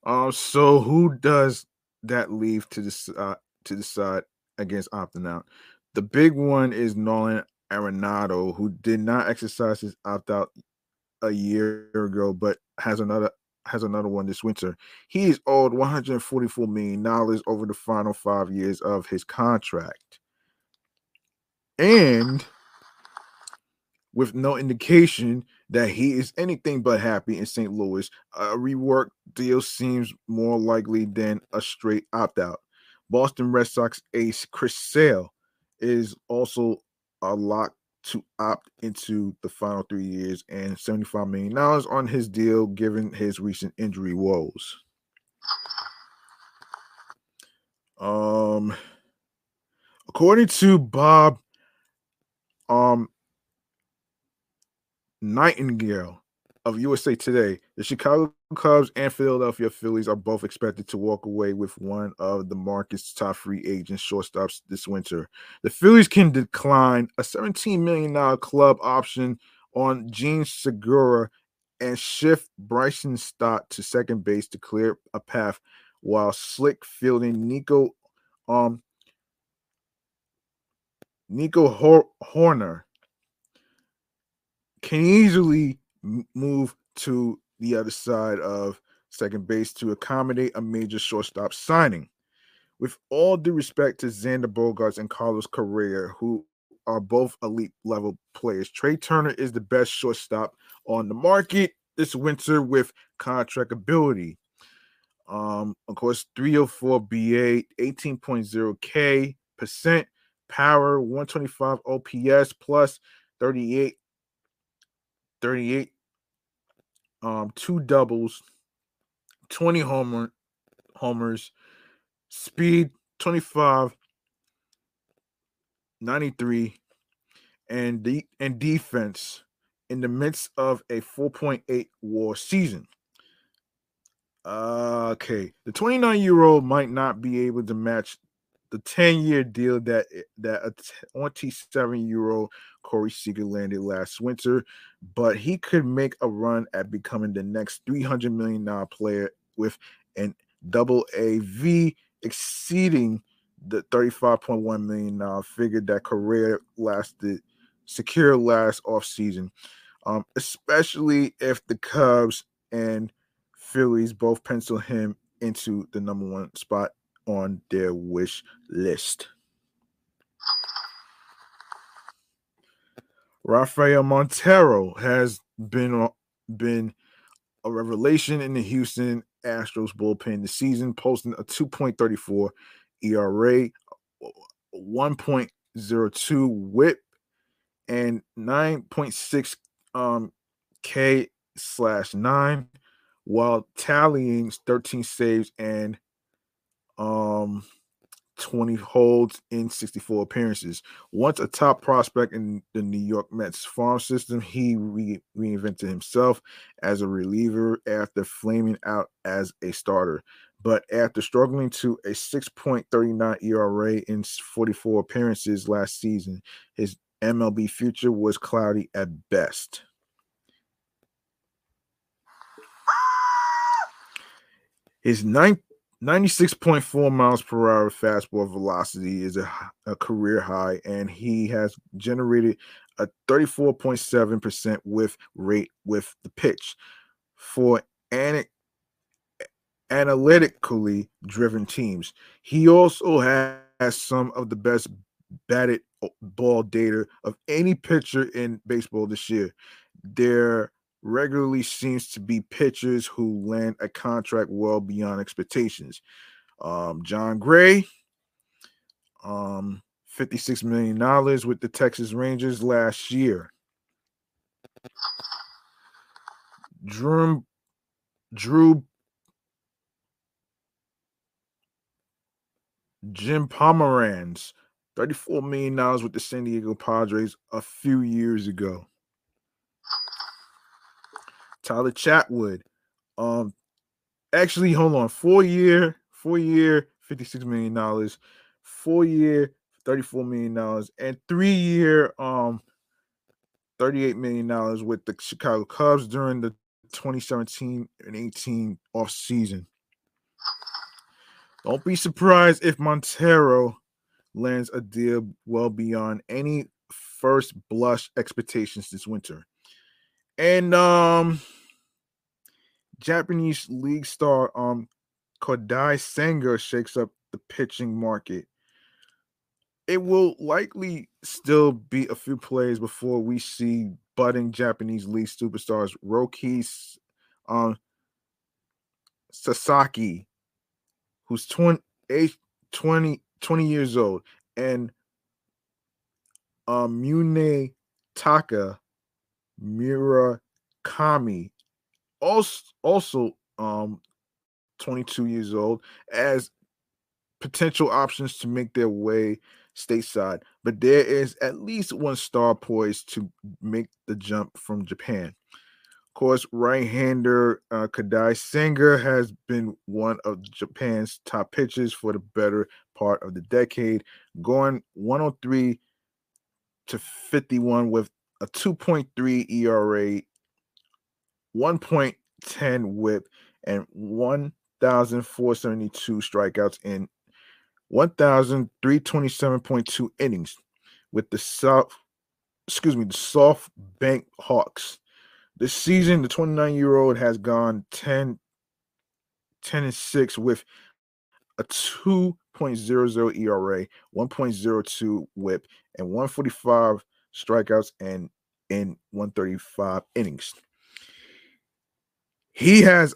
um, so who does that leave to the uh, to decide against opting out? The big one is Nolan Arenado, who did not exercise his opt out a year ago, but has another has another one this winter. He is owed 144 million dollars over the final five years of his contract, and with no indication that he is anything but happy in St. Louis. A rework deal seems more likely than a straight opt out. Boston Red Sox ace Chris Sale is also a lock to opt into the final three years and $75 million on his deal given his recent injury woes. Um, according to Bob um Nightingale of USA Today, the Chicago Cubs and Philadelphia Phillies are both expected to walk away with one of the market's top free agent shortstops this winter. The Phillies can decline a $17 million club option on Jean Segura and shift Bryson Stott to second base to clear a path while slick fielding Nico um Nico Hor- Hoerner can easily move to the other side of second base to accommodate a major shortstop signing. With all due respect to Xander Bogaerts and Carlos Correa, who are both elite level players, Trea Turner is the best shortstop on the market this winter with contract ability. Um, of course, 304 BA, 18.0K, percent, power, 125 OPS plus 38 38 um two doubles, 20 homer homers, speed 25 93 and the and defense in the midst of a 4.8 war season. Uh, okay, the 29 year old might not be able to match the 10 year deal that that a 27 year old Corey Seager landed last winter, but he could make a run at becoming the next 300 million dollar player with an double AV exceeding the 35.1 million dollar figure that Correa lasted secure last offseason. Um, especially if the Cubs and Phillies both pencil him into the number one spot on their wish list. Rafael Montero has been been a revelation in the Houston Astros bullpen this season, posting a 2.34 ERA, 1.02 WHIP, and 9.6 um, K slash nine, while tallying 13 saves and um 20 holds in 64 appearances. Once a top prospect in the New York Mets farm system, he re- reinvented himself as a reliever after flaming out as a starter. But after struggling to a 6.39 ERA in 44 appearances last season, his MLB future was cloudy at best. His ninth 96.4 miles per hour fastball velocity is a, a, career high, and he has generated a 34.7% whiff rate with the pitch. For an, analytically driven teams, he also has some of the best batted ball data of any pitcher in baseball this year. There regularly seems to be pitchers who land a contract well beyond expectations. Um, Jon Gray, um, $56 million with the Texas Rangers last year. Drew, Drew Jim Pomeranz, $34 million with the San Diego Padres a few years ago. Tyler Chatwood. Um, actually, hold on, four year, four year, fifty-six million dollars, four year, thirty-four million dollars, and three year, um, $38 million with the Chicago Cubs during the 2017 and 18 off season. Don't be surprised if Montero lands a deal well beyond any first blush expectations this winter. And um Japanese league star um Kodai Senga shakes up the pitching market. It will likely still be a few plays before we see budding Japanese league superstars Roki um Sasaki, who's 20, 20, 20 years old, and um, Mune Taka Murakami, also also um 22 years old, as potential options to make their way stateside. But there is at least one star poised to make the jump from Japan. Of course, right-hander uh, Kodai Senga has been one of Japan's top pitchers for the better part of the decade, going 103 to 51 with a 2.3 ERA, 1.10 whip, and 1,472 strikeouts in 1,327.2 innings with the South, excuse me, the Soft Bank Hawks. This season, the 29 year old has gone 10, 10 and 6 with a 2.00 ERA, 1.02 whip, and 145 strikeouts and in 135 innings. He has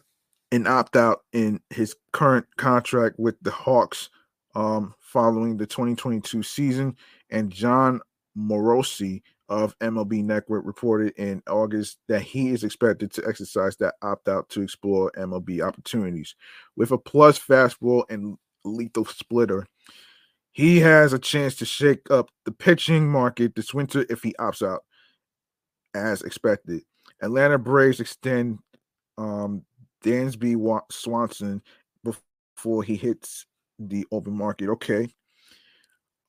an opt out in his current contract with the Hawks um, following the 2022 season, and Jon Morosi of MLB Network reported in August that he is expected to exercise that opt out to explore MLB opportunities. With a plus fastball and lethal splitter, he has a chance to shake up the pitching market this winter if he opts out, as expected. Atlanta Braves extend um, Dansby Swanson before he hits the open market. Okay.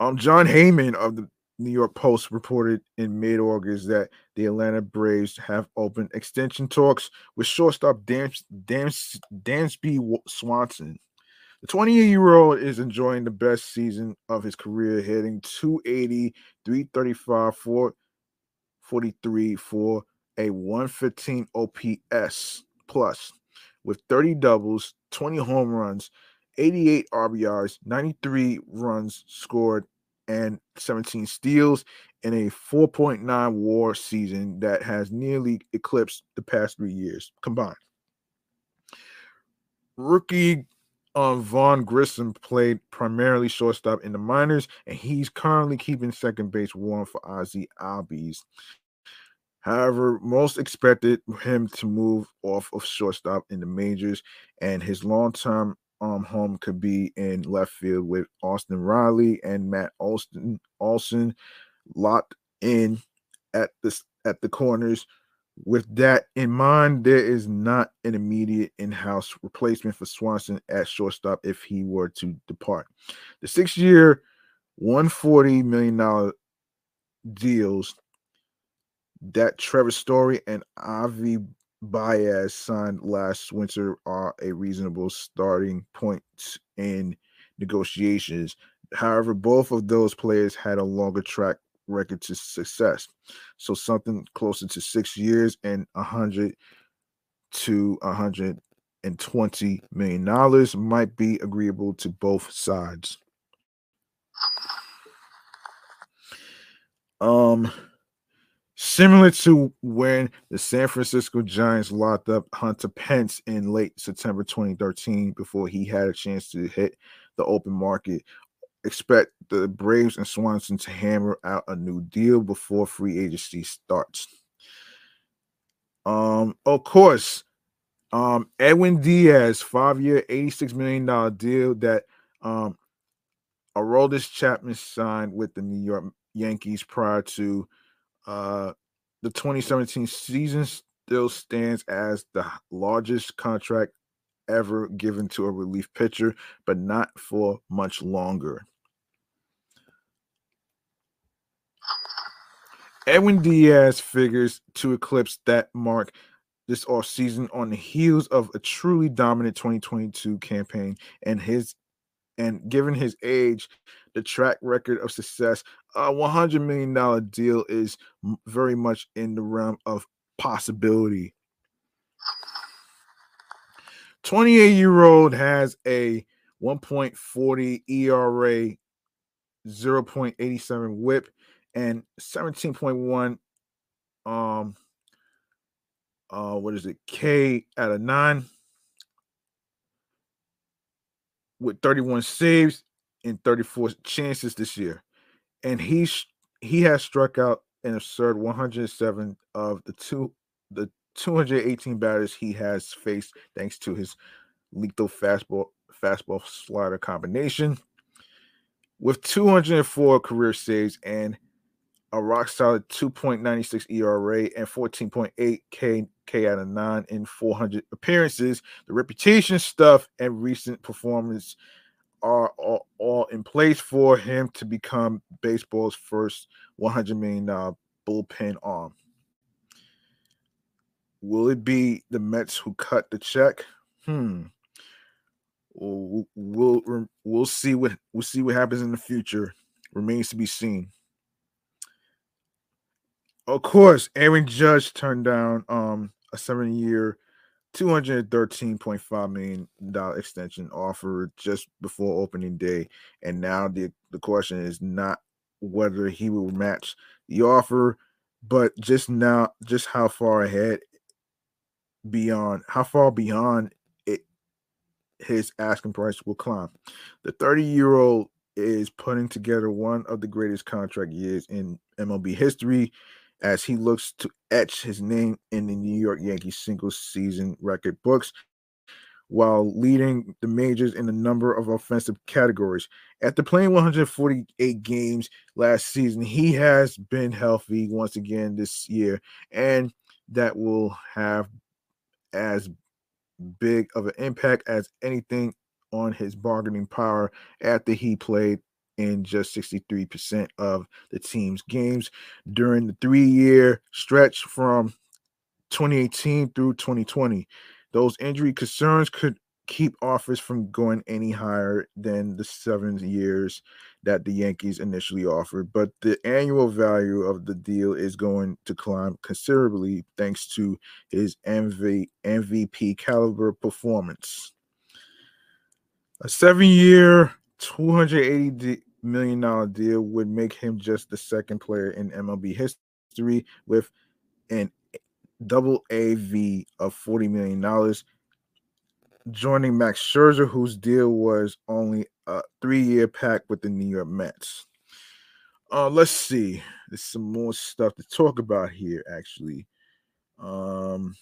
Um, Jon Heyman of the New York Post reported in mid August that the Atlanta Braves have opened extension talks with shortstop Dans, Dans, Dansby Swanson. The 28 year old is enjoying the best season of his career, hitting 280, 335, 443 for a 115 OPS plus with 30 doubles, 20 home runs, 88 RBIs, 93 runs scored, and 17 steals in a 4.9 war season that has nearly eclipsed the past three years combined. Rookie uh, Vaughn Grissom played primarily shortstop in the minors, and he's currently keeping second base warm for Ozzie Albies. However, most expected him to move off of shortstop in the majors, and his long-term um, home could be in left field with Austin Riley and Matt Olson Olson locked in at the at the corners. With that in mind, there is not an immediate in-house replacement for Swanson at shortstop if he were to depart. The six-year, $140 million deals that Trevor Story and Javy Baez signed last winter are a reasonable starting point in negotiations. However, both of those players had a longer track record to success. So something closer to six years and a hundred to a hundred and twenty million dollars might be agreeable to both sides. Um Similar to when the San Francisco Giants locked up Hunter Pence in late September 2013 before he had a chance to hit the open market. Expect the Braves and Swanson to hammer out a new deal before free agency starts. Um, of course, um, Edwin Diaz, five-year, $86 million deal that um Aroldis Chapman signed with the New York Yankees prior to uh, the 2017 season still stands as the largest contract ever given to a relief pitcher, but not for much longer. Edwin Diaz figures to eclipse that mark this offseason on the heels of a truly dominant 2022 campaign and his and given his age, the track record of success, a $100 million deal is very much in the realm of possibility. 28 year old has a 1.40 ERA, 0.87 whip, and 17.1 um uh what is it K out of nine with 31 saves and 34 chances this year. And he's he has struck out an absurd 107 of the two the 218 batters he has faced thanks to his lethal fastball fastball slider combination. With 204 career saves and a rock solid 2.96 ERA and 14.8 K K out of nine in 400 appearances. The reputation stuff and recent performance are all, all in place for him to become baseball's first 100 million dollar bullpen arm. Will it be the Mets who cut the check? Hmm. We'll, we'll we'll see what we'll see what happens in the future. Remains to be seen. Of course, Aaron Judge turned down um a seven year, $213.5 million extension offer just before opening day. And now the, the question is not whether he will match the offer, but just now, just how far ahead beyond, how far beyond it his asking price will climb. The 30 year old is putting together one of the greatest contract years in MLB history as he looks to etch his name in the New York Yankees single season record books while leading the majors in a number of offensive categories. After playing 148 games last season, he has been healthy once again this year, and that will have as big of an impact as anything on his bargaining power after he played in just 63% of the team's games during the three year stretch from 2018 through 2020. Those injury concerns could keep offers from going any higher than the seven years that the Yankees initially offered, but the annual value of the deal is going to climb considerably thanks to his MV, MVP caliber performance. A seven year, $280 million dollar deal would make him just the second player in MLB history with an double AV of $40 million, joining Max Scherzer, whose deal was only a three year pact with the New York Mets. Uh, let's see. There's some more stuff to talk about here, actually. Um,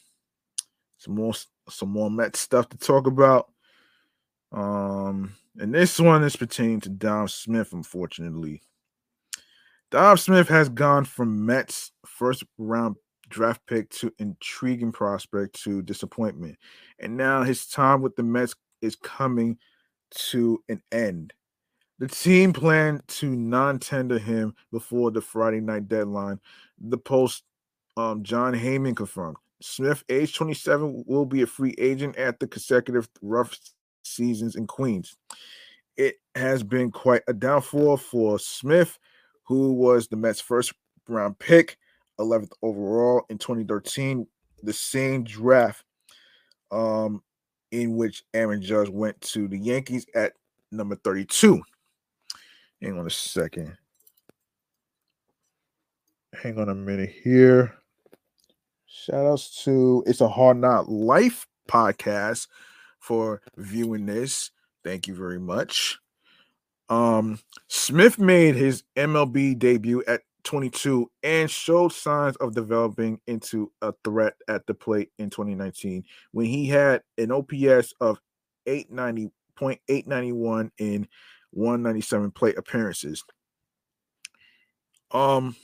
some more some more Mets stuff to talk about. Um, and this one is pertaining to Dom Smith, unfortunately. Dom Smith has gone from Mets first round draft pick to intriguing prospect to disappointment. And now his time with the Mets is coming to an end. The team planned to non-tender him before the Friday night deadline. The post um, Jon Heyman confirmed. Smith, age 27, will be a free agent after consecutive rough seasons in Queens. It has been quite a downfall for Smith, who was the Mets' first round pick 11th overall in 2013, the same draft um, in which Aaron Judge went to the Yankees at number 32. Hang on a second. Hang on a minute here. Shout outs to It's a Hard Not Life podcast for viewing this. Thank you very much. Um, Smith made his MLB debut at 22 and showed signs of developing into a threat at the plate in 2019 when he had an OPS of 890.891 in 197 plate appearances. Um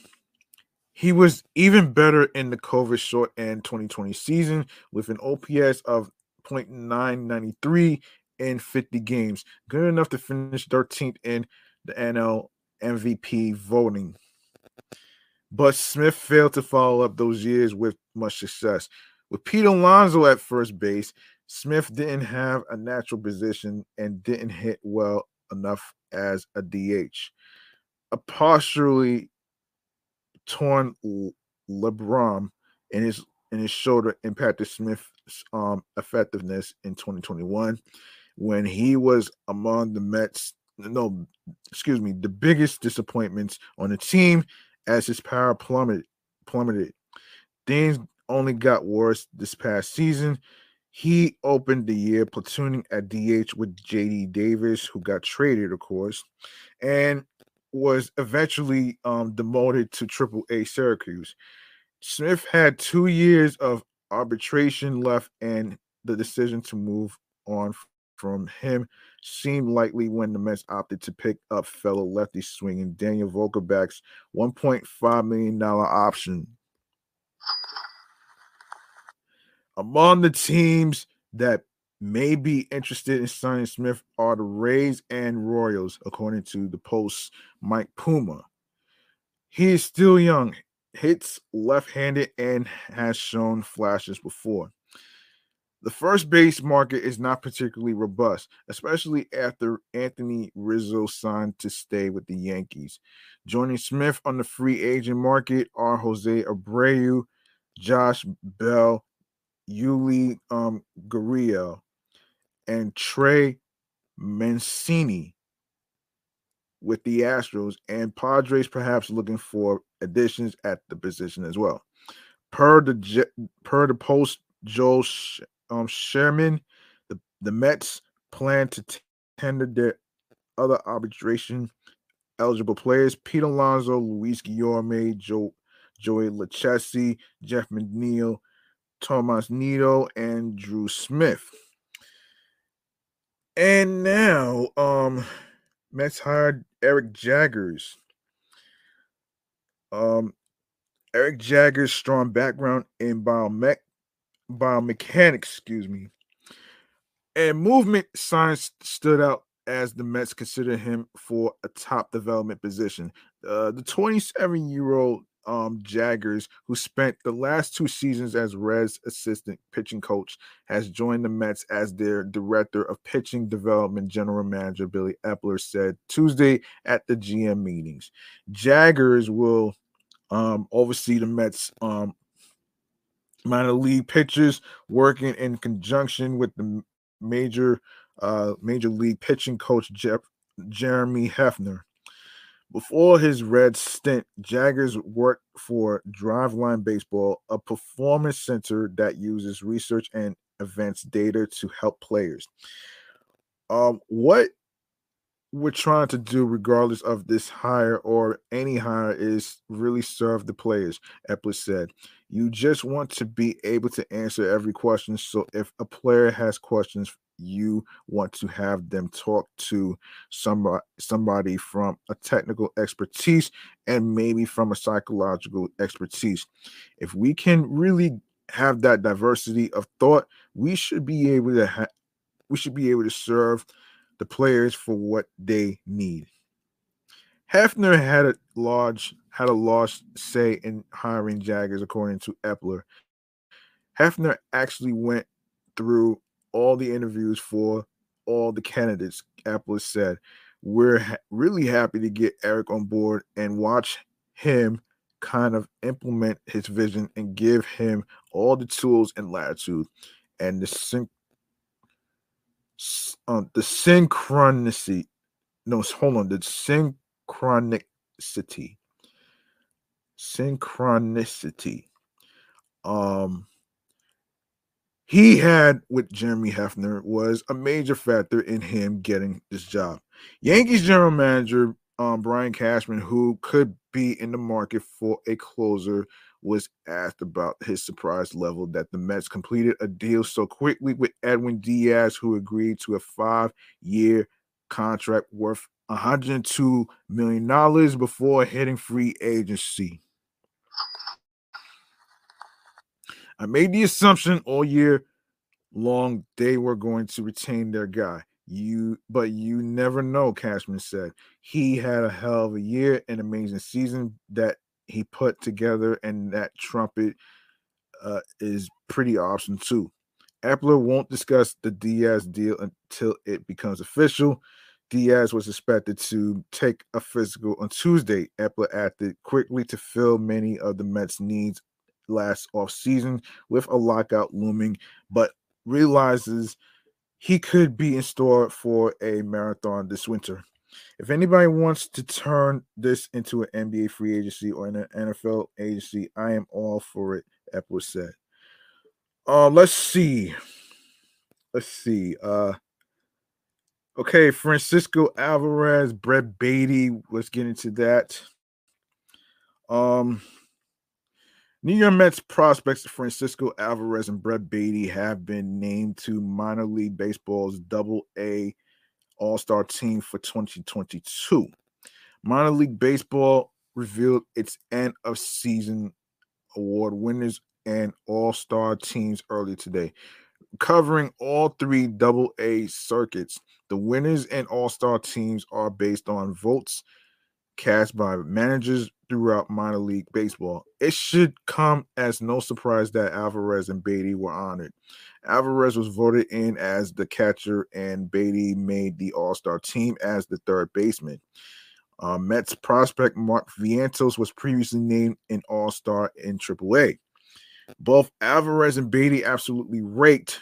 he was even better in the COVID short end 2020 season with an OPS of 0.993 in 50 games, good enough to finish 13th in the NL MVP voting. But Smith failed to follow up those years with much success. With Pete Alonso at first base, Smith didn't have a natural position and didn't hit well enough as a DH. A partially torn labrum in his in his shoulder impacted Smith's um, effectiveness in 2021 when he was among the Mets. No, excuse me, the biggest disappointments on the team as his power plummeted. Plummeted. Things only got worse this past season. He opened the year platooning at DH with JD Davis, who got traded, of course, and was eventually um, demoted to Triple A Syracuse. Smith had two years of arbitration left, and the decision to move on from him seemed likely when the Mets opted to pick up fellow lefty swinging Daniel Vogelbach's $1.5 million option. Among the teams that may be interested in signing Smith are the Rays and Royals, according to the Post Mike Puma. He is still young, hits left handed, and has shown flashes before. The first base market is not particularly robust, especially after Anthony Rizzo signed to stay with the Yankees. Joining Smith on the free agent market are Jose Abreu, Josh Bell, Yuli um, Gurriel, and Trey Mancini with the Astros, and Padres perhaps looking for additions at the position as well. Per the per the post, Joel um, Sherman, the, the Mets plan to tender their other arbitration eligible players Pete Alonso, Luis Guillorme, Joe, Joey Lucchesi, Jeff McNeil, Tomas Nido, and Drew Smith. And now, um, Mets hired Eric Jagers. Um, Eric Jagers' strong background in biomech biomechanics, excuse me, and movement science stood out as the Mets considered him for a top development position. Uh, the 27 year old um, Jagers, who spent the last two seasons as Reds assistant pitching coach, has joined the Mets as their director of pitching development. General manager Billy Eppler said Tuesday at the GM meetings. Jagers will um, oversee the Mets um, minor league pitchers, working in conjunction with the major uh, major league pitching coach Jeff, Jeremy Hefner. Before his Red stint, Jagers worked for Driveline Baseball, a performance center that uses research and events data to help players. Um, what we're trying to do, regardless of this hire or any hire, is really serve the players, Eppler said. You just want to be able to answer every question. So if a player has questions you want to have them talk to somebody somebody from a technical expertise and maybe from a psychological expertise if we can really have that diversity of thought we should be able to ha- we should be able to serve the players for what they need Hefner had a large had a large say in hiring Jagers, according to Eppler. Hefner actually went through all the interviews for all the candidates. Eppler said, We're ha- really happy to get Eric on board and watch him kind of implement his vision and give him all the tools and latitude and the syn- um, the synchronicity. No, hold on, the synchronicity. Synchronicity. Um, he had with Jeremy Hefner was a major factor in him getting this job. Yankees general manager um, Brian Cashman, who could be in the market for a closer, was asked about his surprise level that the Mets completed a deal so quickly with Edwin Diaz, who agreed to a five year contract worth $102 million before hitting free agency. I made the assumption all year long they were going to retain their guy. You, but you never know, Cashman said. He had a hell of a year, an amazing season that he put together, and that trumpet uh, is pretty awesome too. Eppler won't discuss the Diaz deal until it becomes official. Diaz was expected to take a physical on Tuesday. Eppler acted quickly to fill many of the Mets' needs last offseason with a lockout looming, but realizes he could be in store for a marathon this winter. If anybody wants to turn this into an NBA free agency or an NFL agency, I am all for it, Eppler said. Uh, let's see. Let's see. Uh, okay, Francisco Alvarez, Brett Baty. Let's get into that. Um, New York Mets prospects Francisco Alvarez and Brett Baty have been named to minor league baseball's double A All Star team for 2022. Minor League Baseball revealed its end of season award winners and All Star teams earlier today. Covering all three double A circuits, the winners and All Star teams are based on votes cast by managers throughout minor league baseball. It should come as no surprise that Alvarez and Baty were honored. Alvarez was voted in as the catcher, and Baty made the All Star team as the third baseman. Uh, Mets prospect Mark Vientos was previously named an All Star in AAA. Both Alvarez and Baty absolutely raked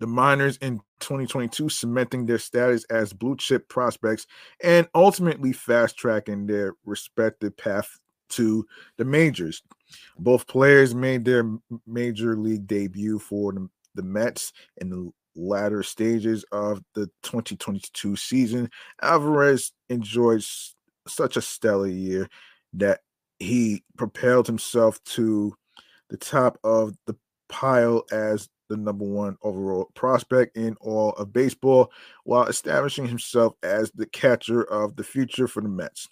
the minors in 2022, cementing their status as blue chip prospects and ultimately fast tracking their respective path to the majors. Both players made their major league debut for the, the Mets in the latter stages of the 2022 season, Alvarez enjoyed such a stellar year that he propelled himself to the top of the pile as the number one overall prospect in all of baseball while establishing himself as the catcher of the future for the Mets.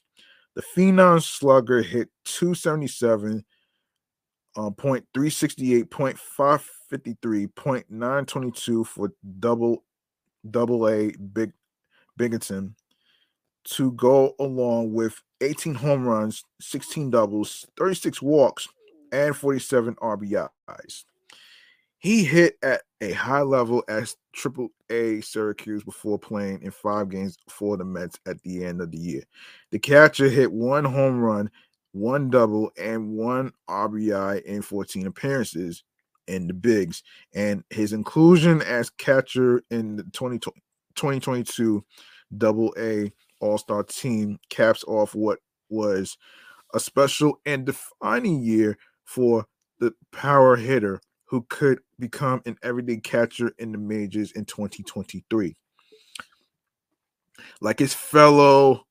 The Phenom slugger hit 277, um, point 368, point 553, point 922 for double double A big Binghamton to go along with 18 home runs, 16 doubles, 36 walks, and 47 RBIs. He hit at a high level as Triple A Syracuse before playing in five games for the Mets at the end of the year. The catcher hit one home run, one double, and one RBI in 14 appearances in the bigs. And his inclusion as catcher in the 20, 2022 Double A All Star team caps off what was a special and defining year for the power hitter who could become an everyday catcher in the majors in 2023. Like his fellow,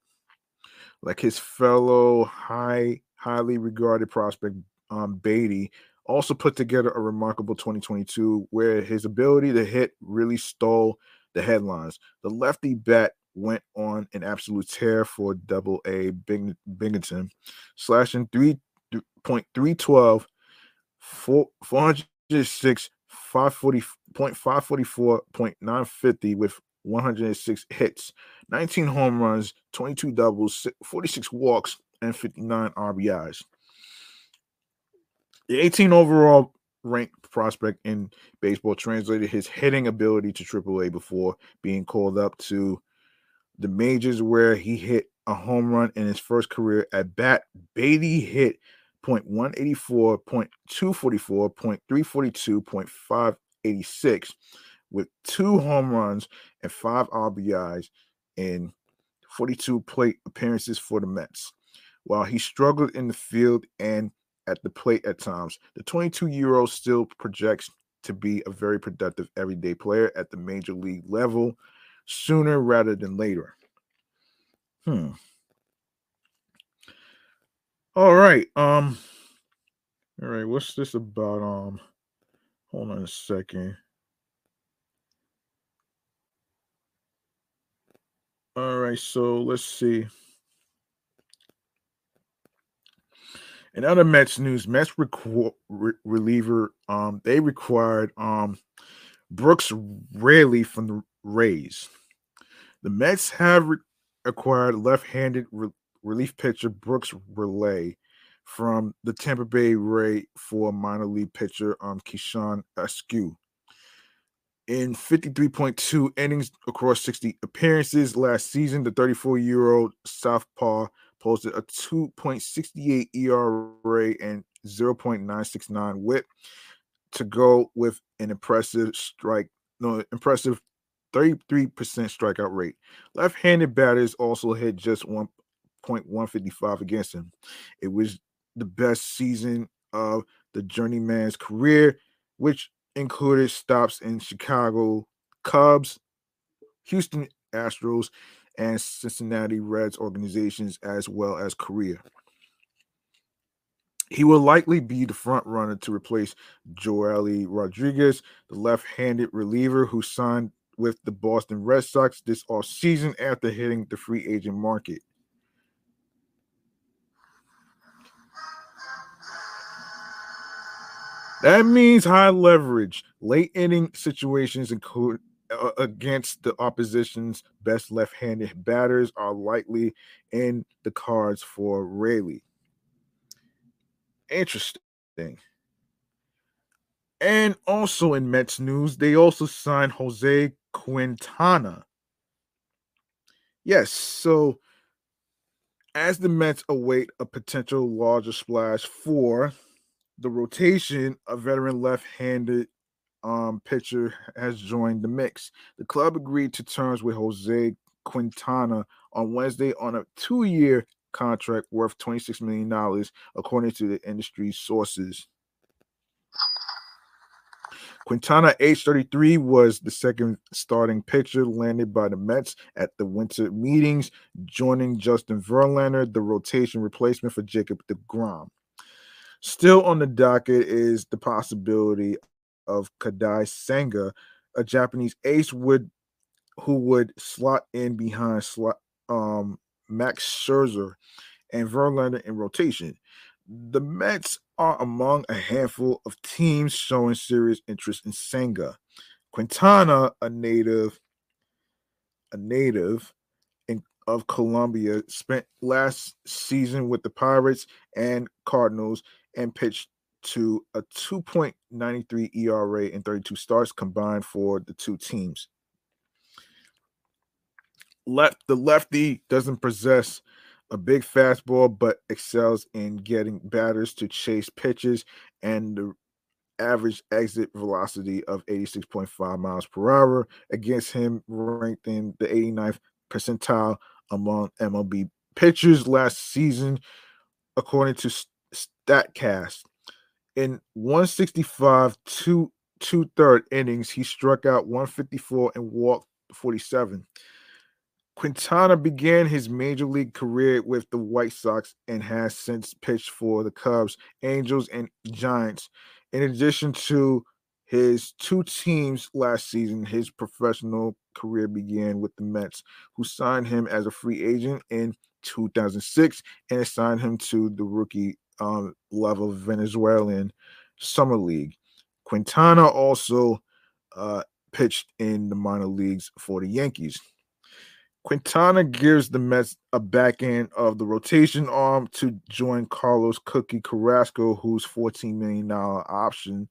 like his fellow high, highly regarded prospect um, Baty also put together a remarkable 2022 where his ability to hit really stole the headlines. The lefty bat went on an absolute tear for double A Bing- Binghamton, slashing 3.312, 406, 540.544.950 with 106 hits, 19 home runs, 22 doubles, 46 walks, and 59 RBIs. The 18 overall ranked prospect in baseball translated his hitting ability to AAA before being called up to the majors, where he hit a home run in his first career at bat. Baty hit .184, .244, .342, .586 with two home runs and five RBIs in 42 plate appearances for the Mets. While he struggled in the field and at the plate at times, the 22 year old still projects to be a very productive everyday player at the major league level sooner rather than later. Hmm. All right. Um. All right. What's this about? Um. Hold on a second. All right. So let's see. In other Mets news, Mets requ- re- reliever um they required um Brooks Raley from the Rays. The Mets have re- acquired left-handed re- relief pitcher Brooks Raley from the Tampa Bay Ray for minor league pitcher um Keyshawn Askew. In 53.2 innings across 60 appearances last season, the 34-year-old Southpaw posted a 2.68 ERA and 0.969 WHIP to go with an impressive strike, no impressive 33% strikeout rate. Left-handed batters also hit just 1.155 against him. It was the best season of the journeyman's career, which included stops in Chicago Cubs, Houston Astros, and Cincinnati Reds organizations, as well as Korea. He will likely be the front runner to replace Joely Rodriguez, the left-handed reliever who signed with the Boston Red Sox this offseason after hitting the free agent market. That means high leverage, late inning situations include uh, against the opposition's best left-handed batters are likely in the cards for Raley. Interesting. And also in Mets news, they also signed Jose Quintana. Yes, so as the Mets await a potential larger splash for the rotation, a veteran left-handed um, pitcher has joined the mix. The club agreed to terms with Jose Quintana on Wednesday on a two-year contract worth $26 million, according to the industry sources. Quintana, age 33, was the second starting pitcher landed by the Mets at the winter meetings, joining Justin Verlander, the rotation replacement for Jacob DeGrom. Still on the docket is the possibility of Kodai Senga, a Japanese ace would who would slot in behind slot, um, Max Scherzer and Verlander in rotation. The Mets are among a handful of teams showing serious interest in Senga. Quintana, a native, a native in, of Colombia, spent last season with the Pirates and Cardinals and pitched to a 2.93 ERA in 32 starts combined for the two teams. Left the lefty doesn't possess a big fastball, but excels in getting batters to chase pitches and the average exit velocity of 86.5 miles per hour against him ranked in the 89th percentile among MLB pitchers last season, according to StatCast. In 165 two two third innings, he struck out 154 and walked 47. Quintana began his major league career with the White Sox and has since pitched for the Cubs, Angels, and Giants. In addition to his two teams last season, his professional career began with the Mets, who signed him as a free agent in 2006 and assigned him to the rookie um, level Venezuelan Summer League. Quintana also uh, pitched in the minor leagues for the Yankees. Quintana gives the Mets a back end of the rotation arm to join Carlos Cookie Carrasco, whose $14 million option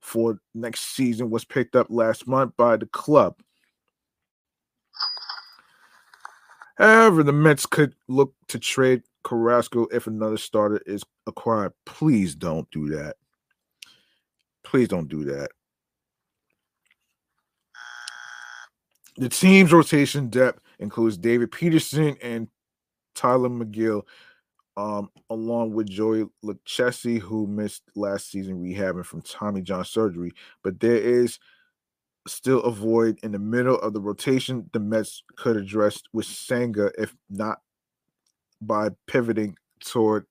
for next season was picked up last month by the club. However, the Mets could look to trade Carrasco if another starter is acquired. Please don't do that. Please don't do that. The team's rotation depth includes David Peterson and Tylor Megill, um, along with Joey Lucchesi, who missed last season rehabbing from Tommy John surgery. But there is still a void in the middle of the rotation the Mets could address with Senga if not by pivoting toward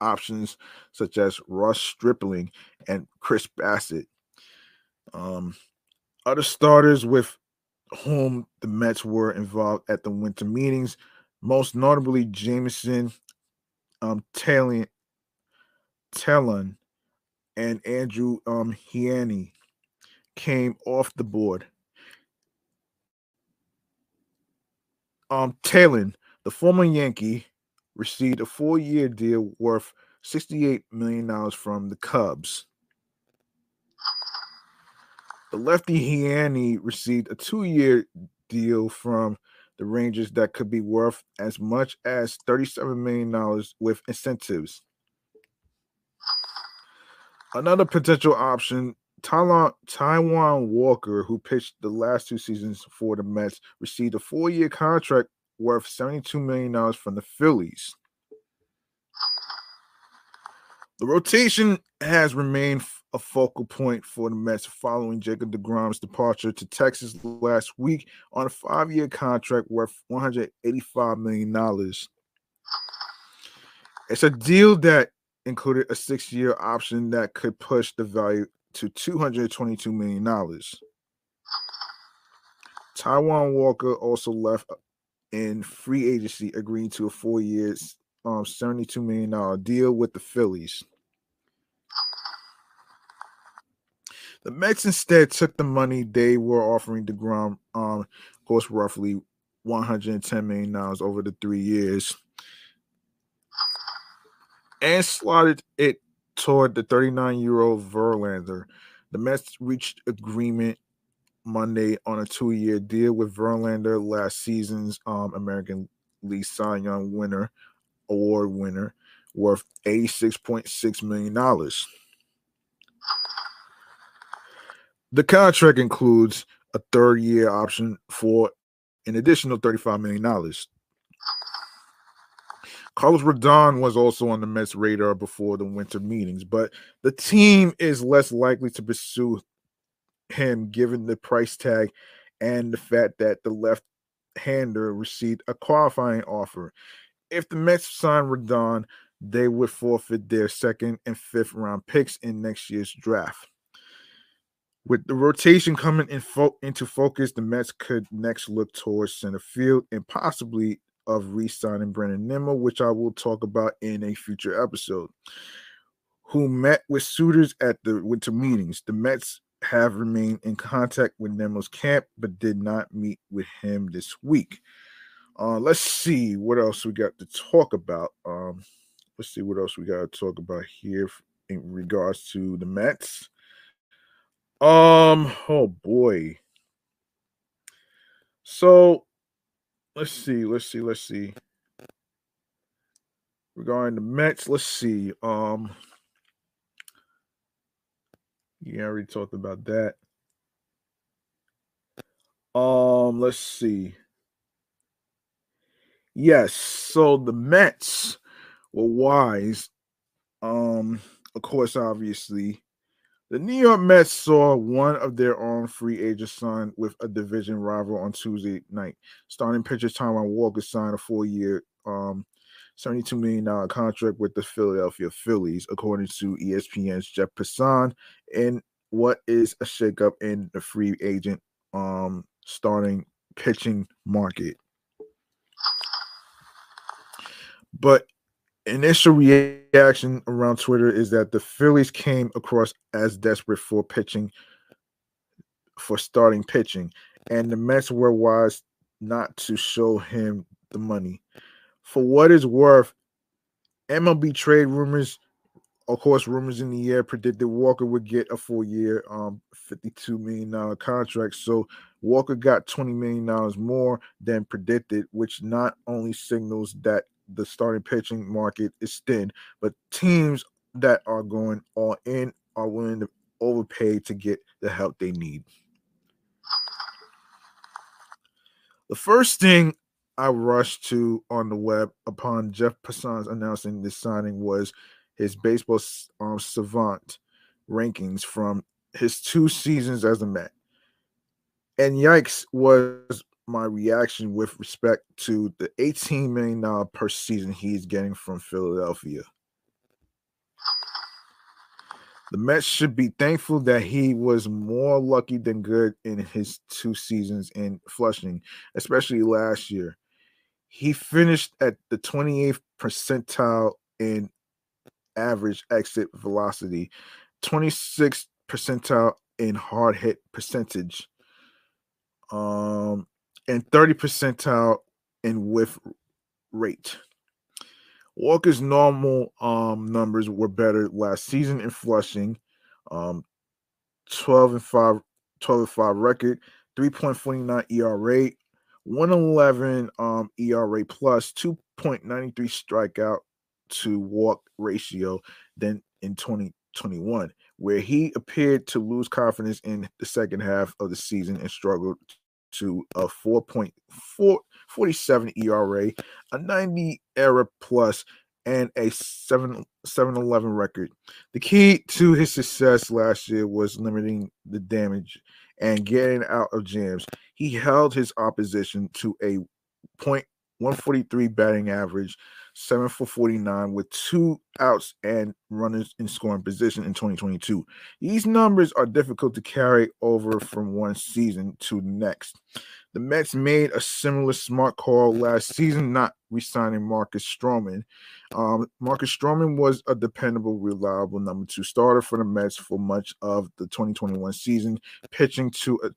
options such as Ross Stripling and Chris Bassitt. Um, other starters with whom the Mets were involved at the winter meetings, most notably Jameson um, Taillon, Taillon and Andrew um, Heaney came off the board. Um, Taillon, the former Yankee, received a four year deal worth $68 million from the Cubs. The lefty Heaney received a two year deal from the Rangers that could be worth as much as $37 million with incentives. Another potential option Taijuan Walker, who pitched the last two seasons for the Mets, received a four year contract worth $72 million from the Phillies. The rotation has remained a focal point for the Mets following Jacob DeGrom's departure to Texas last week on a five year contract worth $185 million. It's a deal that included a six year option that could push the value to $222 million. Taijuan Walker also left in free agency, agreeing to a four years, um, $72 million deal with the Phillies. The Mets instead took the money they were offering DeGrom, um, of course, roughly $110 million over the three years, and slotted it toward the 39 year old Verlander. The Mets reached agreement Monday on a two year deal with Verlander, last season's um, American League Cy Young winner, award winner, worth $86.6 million. The contract includes a third year option for an additional $35 million. Carlos Rodon was also on the Mets radar before the winter meetings, but the team is less likely to pursue him given the price tag and the fact that the left hander received a qualifying offer. If the Mets sign Rodon, they would forfeit their second and fifth round picks in next year's draft. With the rotation coming in fo- into focus, the Mets could next look towards center field and possibly of re-signing Brandon Nimmo, which I will talk about in a future episode. Who met with suitors at the winter meetings. The Mets have remained in contact with Nimmo's camp, but did not meet with him this week. Uh, let's see what else we got to talk about. Um, let's see what else we got to talk about here in regards to the Mets. Um, oh boy. So let's see, let's see, let's see. Regarding the Mets, let's see. Um, yeah, already talked about that. Um, let's see. Yes, so the Mets were wise. Um, of course, obviously, the New York Mets saw one of their own free agents sign with a division rival on Tuesday night. Starting pitcher Taijuan Walker signed a four-year, um, $72 million contract with the Philadelphia Phillies, according to ESPN's Jeff Passan, And what is a shakeup in the free agent um, starting pitching market. But initial reaction around Twitter is that the Phillies came across as desperate for pitching, for starting pitching, and the Mets were wise not to show him the money. For what is worth, MLB trade rumors, of course, rumors in the air predicted Walker would get a full year, um, $52 million contract. So Walker got $20 million more than predicted, which not only signals that the starting pitching market is thin, but teams that are going all in are willing to overpay to get the help they need. The first thing I rushed to on the web upon Jeff Passan's announcing this signing was his baseball um, savant rankings from his two seasons as a Met. And yikes was my reaction with respect to the $18 million per season he's getting from Philadelphia. The Mets should be thankful that he was more lucky than good in his two seasons in Flushing, especially last year. He finished at the 28th percentile in average exit velocity, 26th percentile in hard hit percentage, um, and 30 percentile in whiff rate. Walker's normal um, numbers were better last season in Flushing. Um, 12 and 5, 12 and 5 record, 3.49 ERA, 111 um, ERA plus, 2.93 strikeout to walk ratio than in 2021, where he appeared to lose confidence in the second half of the season and struggled to a 4.47 ERA, a 90 era plus, and a 7 711 record. The key to his success last year was limiting the damage and getting out of jams. He held his opposition to a point 143 batting average, 7 for 49 with two outs and runners in scoring position in 2022. These numbers are difficult to carry over from one season to the next. The Mets made a similar smart call last season, not re-signing Marcus Stroman. Um, Marcus Stroman was a dependable, reliable number two starter for the Mets for much of the 2021 season, pitching to a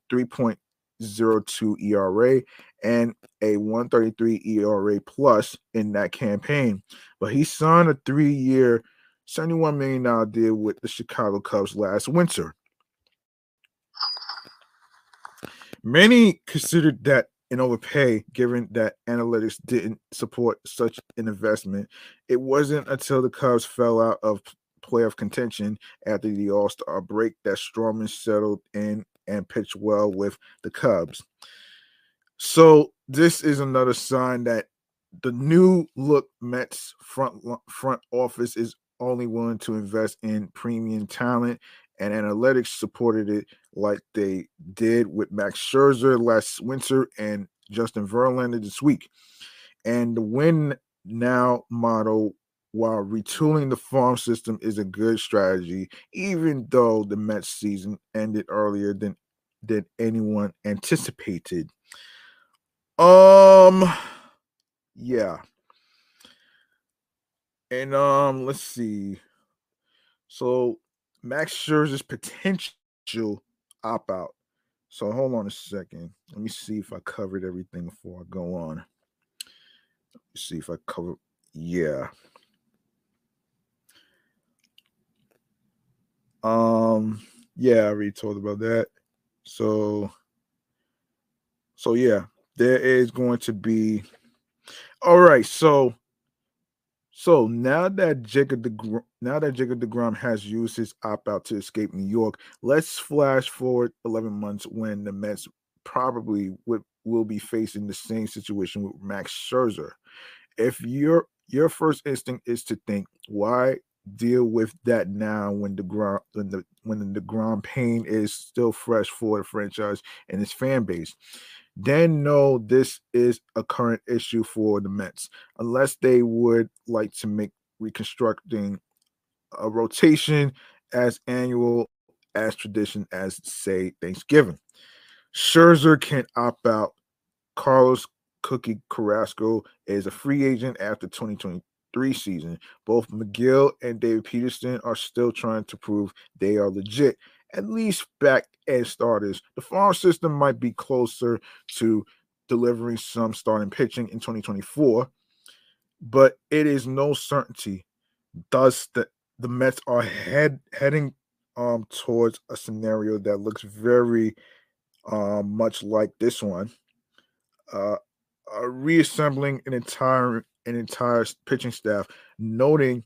3.02 ERA and a 133 ERA plus in that campaign. But he signed a three-year, $71 million deal with the Chicago Cubs last winter. Many considered that an overpay, given that analytics didn't support such an investment. It wasn't until the Cubs fell out of playoff contention after the All Star break that Stroman settled in and pitched well with the Cubs. So this is another sign that the new look Mets front front office is only willing to invest in premium talent and analytics supported it like they did with Max Scherzer last winter and Justin Verlander this week. And the win now model while retooling the farm system is a good strategy, even though the Mets season ended earlier than than anyone anticipated. Um yeah. And um let's see. So Max Scherzer's potential opt out. So hold on a second. Let me see if I covered everything before I go on. see if I cover. Yeah. Um. Yeah, I already told about that. So. So yeah, there is going to be. All right. So so now that Jacob DeGrom, now that Jacob DeGrom has used his opt out to escape New York, let's flash forward 11 months when the Mets probably would, will be facing the same situation with Max Scherzer. If your your first instinct is to think, why deal with that now when the ground when the when the DeGrom pain is still fresh for the franchise and its fan base? then know this is a current issue for the Mets, unless they would like to make reconstructing a rotation as annual as tradition as say Thanksgiving. Scherzer can opt out. Carlos Cookie Carrasco is a free agent after 2023 season. Both Megill and David Peterson are still trying to prove they are legit at least back end starters. The farm system might be closer to delivering some starting pitching in 2024, but it is no certainty. Thus, the, the Mets are head heading um towards a scenario that looks very um much like this one. Uh, uh reassembling an entire an entire pitching staff, noting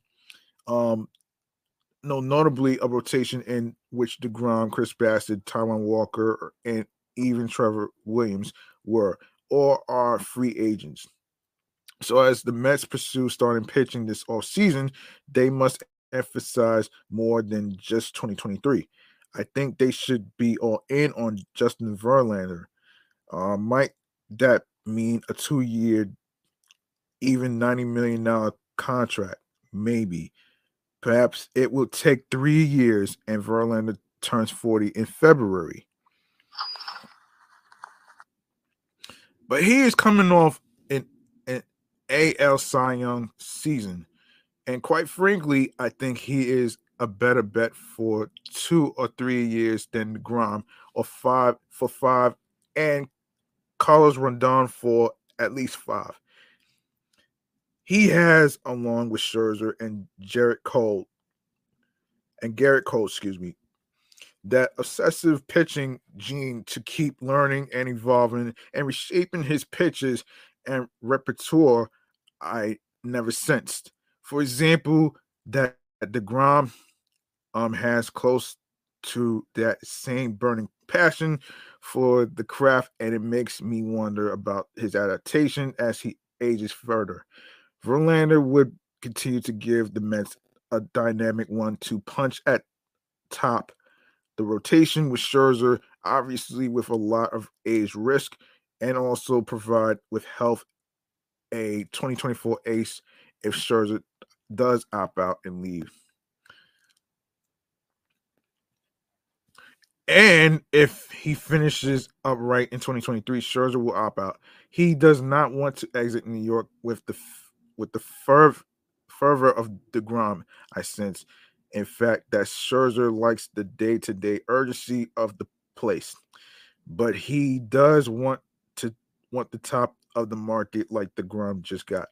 um no, notably a rotation in which DeGrom, Chris Bassitt, Taijuan Walker, and even Trevor Williams were or are free agents. So as the Mets pursue starting pitching this off season, they must emphasize more than just 2023. I think they should be all in on Justin Verlander. Uh, might that mean a two-year, even $90 million contract? Maybe. Perhaps it will take three years and Verlander turns 40 in February. But he is coming off an, an AL Cy Young season. And quite frankly, I think he is a better bet for two or three years than Grom or five for five and Carlos Rodon for at least five. He has, along with Scherzer and Jarrett Cole, and Gerrit Cole, excuse me, that obsessive pitching gene to keep learning and evolving and reshaping his pitches and repertoire I never sensed. For example, that DeGrom um, has close to that same burning passion for the craft, and it makes me wonder about his adaptation as he ages further. Verlander would continue to give the Mets a dynamic one to punch at top. The rotation with Scherzer, obviously with a lot of age risk, and also provide with health a 2024 ace if Scherzer does opt out and leave. And if he finishes upright in 2023, Scherzer will opt out. He does not want to exit New York with the with the ferv, fervor of DeGrom, I sense. In fact, that Scherzer likes the day to day urgency of the place, but he does want to want the top of the market like DeGrom just got.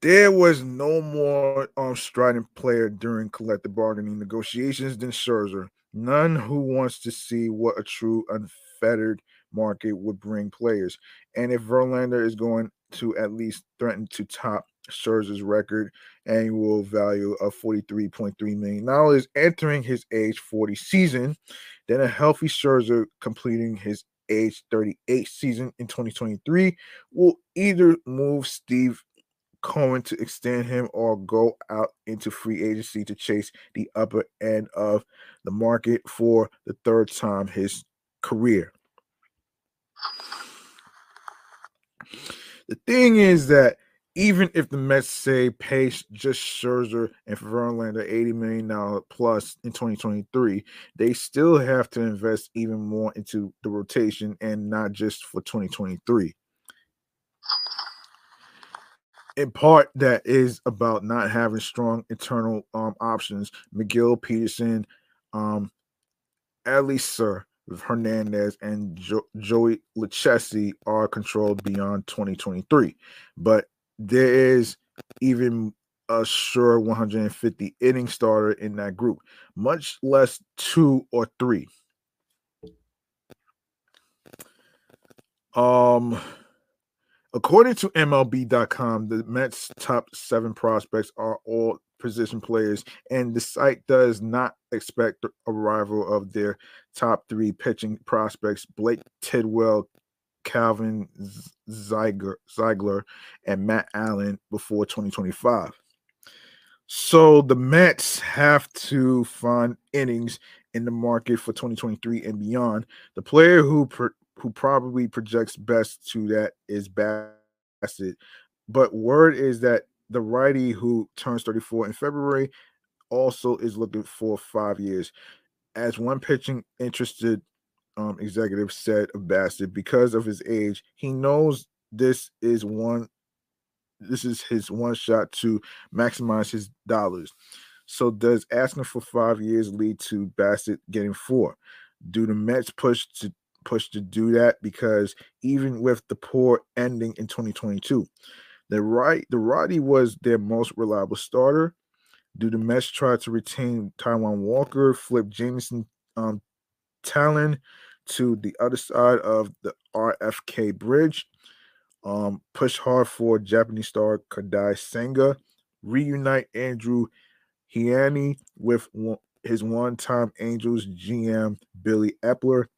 There was no more um, strident player during collective bargaining negotiations than Scherzer. None who wants to see what a true unfettered market would bring players. And if Verlander is going to at least threaten to top Scherzer's record annual value of $43.3 million entering his age 40 season, then a healthy Scherzer completing his age 38 season in 2023 will either move Steve Cohen to extend him or go out into free agency to chase the upper end of the market for the third time his career. The thing is that even if the Mets say pay just Scherzer and Verlander $80 million plus in 2023, they still have to invest even more into the rotation and not just for 2023. In part, that is about not having strong internal um, options. Megill, Peterson, um, Elieser, Hernandez, and jo- Joey Lucchesi are controlled beyond 2023. But there is even a sure 150 inning starter in that group, much less two or three. Um, according to MLB.com, the Mets' top seven prospects are all position players, and the site does not expect the arrival of their top three pitching prospects: Blade Tidwell, Calvin Ziegler, and Matt Allan before 2025. So the Mets have to find innings in the market for 2023 and beyond. The player who pro- who probably projects best to that is Bassitt, but word is that the righty who turns 34 in February also is looking for five years. As one pitching interested um, executive said of Bassitt, because of his age, he knows this is one this is his one shot to maximize his dollars. So does asking for five years lead to Bassitt getting four? Do the Mets push to push to do that? Because even with the poor ending in 2022, the right the Roddy was their most reliable starter. Do the Mets try to retain Taijuan Walker, flip Jameson um, Taillon to the other side of the RFK bridge? Um, push hard for Japanese star Kodai Senga, reunite Andrew Heaney with one, his one-time Angels GM Billy Eppler.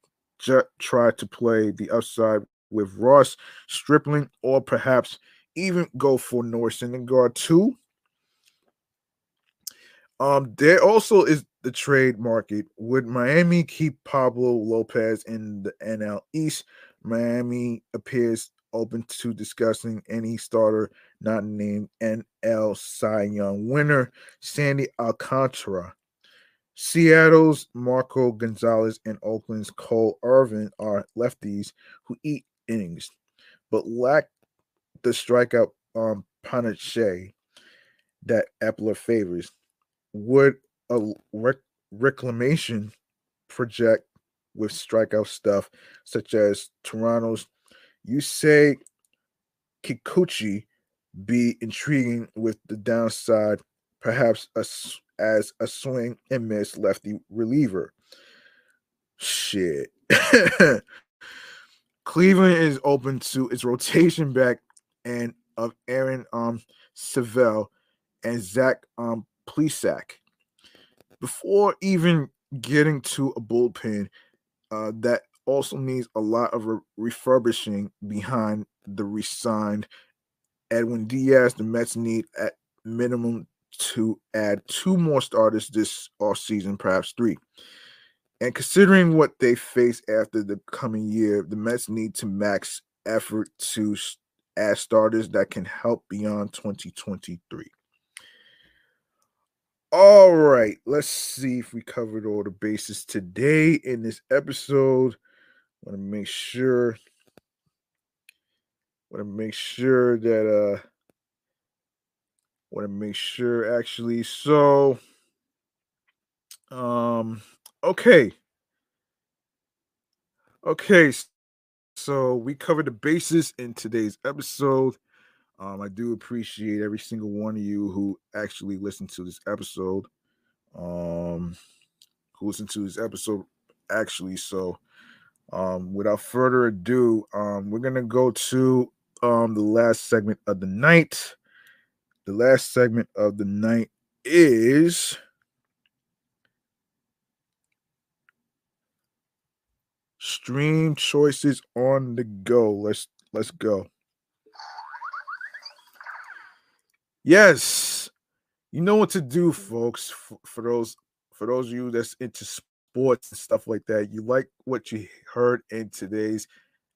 Try to play the upside with Ross Stripling, or perhaps even go for Noah guard too. Um, there also is the trade market. Would Miami keep Pablo Lopez in the NL East? Miami appears open to discussing any starter not named NL Cy Young winner, Sandy Alcantara. Seattle's Marco Gonzalez and Oakland's Cole Irvin are lefties who eat innings, but lack the strikeout um, panache that Eppler favors. Would a rec- reclamation project with strikeout stuff such as Toronto's Yusei Kikuchi be intriguing with the downside, perhaps a, as a swing and miss lefty reliever. Shit. Cleveland is open to its rotation back and of Aaron um Civale and Zach um Plesac. Before even getting to a bullpen uh, that also needs a lot of re- refurbishing behind the resigned Edwin Diaz. The Mets need at minimum to add two more starters this offseason, perhaps three. And considering what they face after the coming year, the Mets need to max effort to add starters that can help beyond 2023. All right, let's see if we covered all the bases today in this episode. Want to make sure. Want to make sure that uh. Want to make sure actually. So. Um. Okay. Okay. So we covered the bases in today's episode. Um, I do appreciate every single one of you who actually listened to this episode. Um, who listened to this episode actually. So um, without further ado, um, we're gonna go to um, the last segment of the night. The last segment of the night is stream choices on the go. Let's let's go. Yes, you know what to do, folks. For, for those for those of you that's into sports and stuff like that, you like what you heard in today's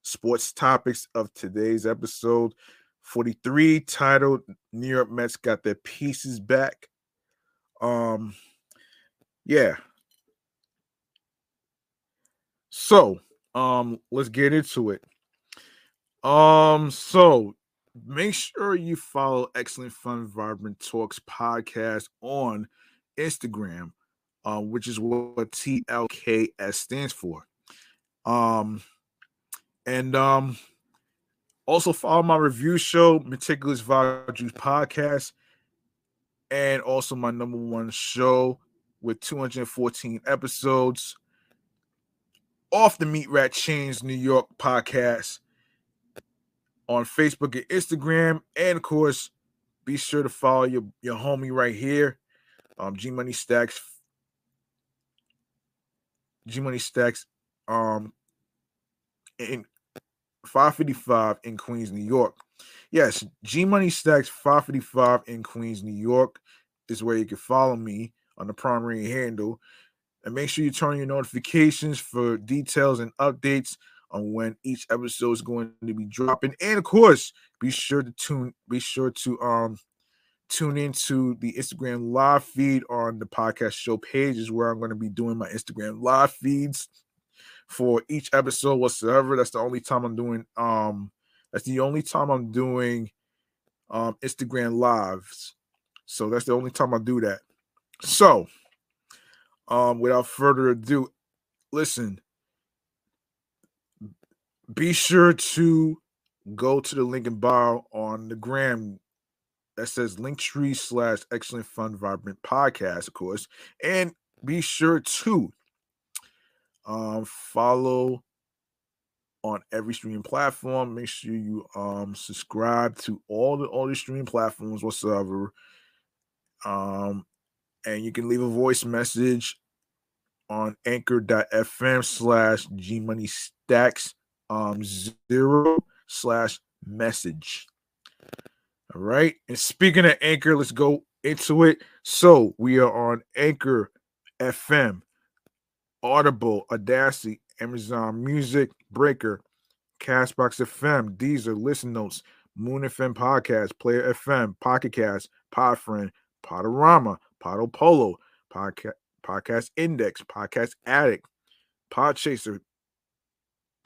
sports topics of today's episode 43 titled New York Mets got their pieces back. Um yeah. So, um let's get into it. Um so make sure you follow Excellent Fun Vibrant Talks podcast on Instagram, uh, which is what TLKS stands for. Um, and um, also follow my review show, Meticulous Vibe Juice Podcast, and also my number one show with 214 episodes off the Meat Rat Chains New York podcast on Facebook and Instagram. And of course, be sure to follow your, your homie right here, um, G Money Stacks. G Money Stacks um in 555 in Queens, New York. Yes, G Money Stacks 555 in Queens, New York is where you can follow me on the primary handle. And make sure you turn on your notifications for details and updates on when each episode is going to be dropping. And of course, be sure to tune, be sure to um tune into the Instagram live feed on the podcast show page is where I'm going to be doing my Instagram live feeds for each episode whatsoever. That's the only time I'm doing um that's the only time I'm doing um Instagram lives. So that's the only time I do that. So um without further ado, listen, be sure to go to the link in bio on the gram that says linktree slash excellent fun vibrant podcast of course. And be sure to um follow on every streaming platform. Make sure you um subscribe to all the all the streaming platforms whatsoever. Um and you can leave a voice message on anchor.fm slash g money stacks um zero slash message. All right. And speaking of Anchor, let's go into it. So we are on Anchor FM, Audible, Audacity, Amazon Music, Breaker, Castbox FM, Deezer, Listen Notes, Moon FM Podcast, Player FM, Pocket Cast, Podfriend, Podorama, Podopolo, Podcast, Podcast Index, Podcast Addict, Podchaser,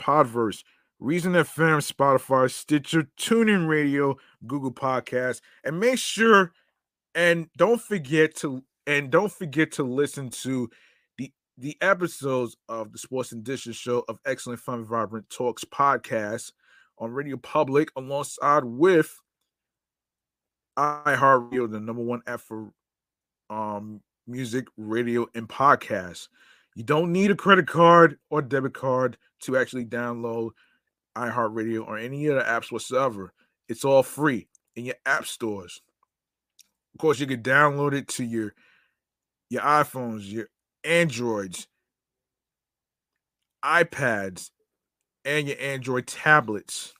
Podverse, Reason FM, Spotify, Stitcher, TuneIn Radio, Google Podcasts, and make sure and don't forget to and don't forget to listen to the the episodes of the Sports and Dishes show of Excellent Fun Vibrant Talks podcast on Radio Public alongside with iHeartRadio, the number one app for um music, radio, and podcasts. You don't need a credit card or debit card to actually download iHeartRadio or any other apps whatsoever. It's all free in your app stores. Of course, you can download it to your your iPhones, your Androids, iPads, and your Android tablets.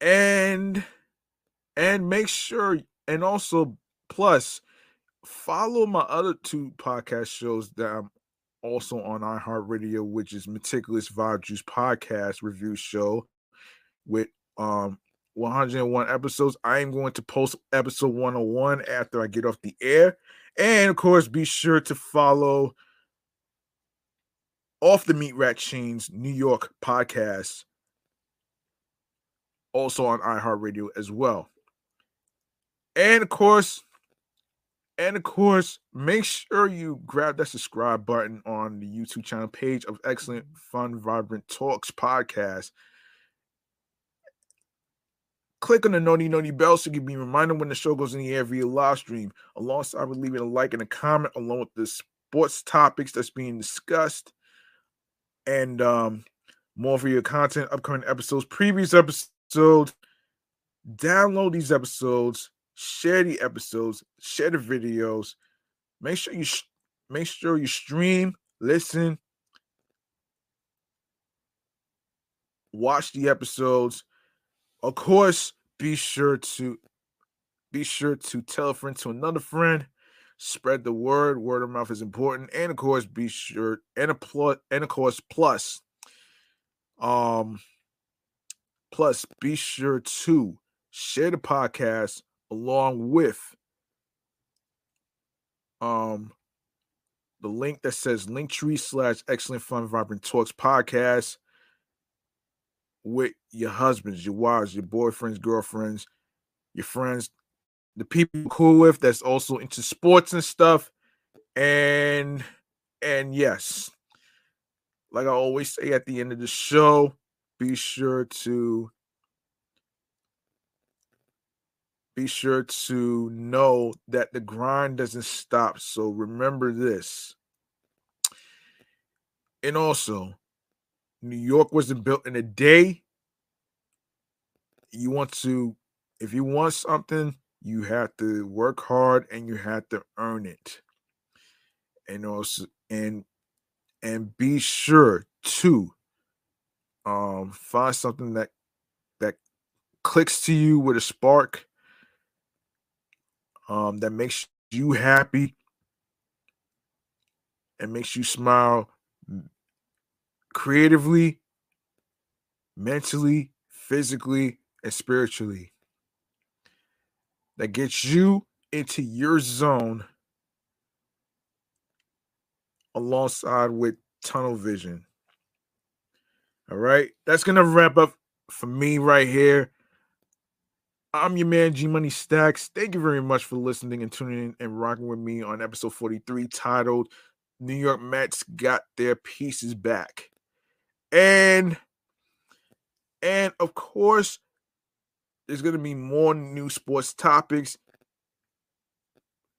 And and make sure and also plus follow my other two podcast shows that I'm also on iHeartRadio, which is Meticulous Vibe Juice Podcast Review Show with um 101 episodes. I am going to post episode 101 after I get off the air. And of course, be sure to follow Off the Meat Rat Chains New York podcast, also on iHeartRadio as well. And of course, and of course, make sure you grab that subscribe button on the YouTube channel page of Excellent Fun Vibrant Talks podcast. Click on the noti noti bell so you can be reminded when the show goes in the air via live stream, alongside with leaving a like and a comment along with the sports topics that's being discussed. And um, more for your content, upcoming episodes, previous episodes. Download these episodes share the episodes, share the videos. Make sure you sh- make sure you stream, listen, watch the episodes. Of course, be sure to be sure to tell a friend to another friend. Spread the word. Word of mouth is important. And of course, be sure and a plus and of course plus. Um plus be sure to share the podcast along with um the link that says linktree slash excellent fun vibrant talks podcast with your husbands, your wives, your boyfriends, girlfriends, your friends, the people cool with that's also into sports and stuff. And and yes, like I always say at the end of the show, be sure to be sure to know that the grind doesn't stop. So remember this. And also, New York wasn't built in a day. You want to, if you want something, you have to work hard and you have to earn it. And also, and and be sure to um find something that that clicks to you with a spark um that makes you happy and makes you smile creatively, mentally, physically, and spiritually. That gets you into your zone alongside with tunnel vision. All right, that's gonna wrap up for me right here. I'm your man G Money Stacks. Thank you very much for listening and tuning in and rocking with me on episode 43 titled New York Mets Got Their Pieces Back. And and of course, there's gonna be more new sports topics.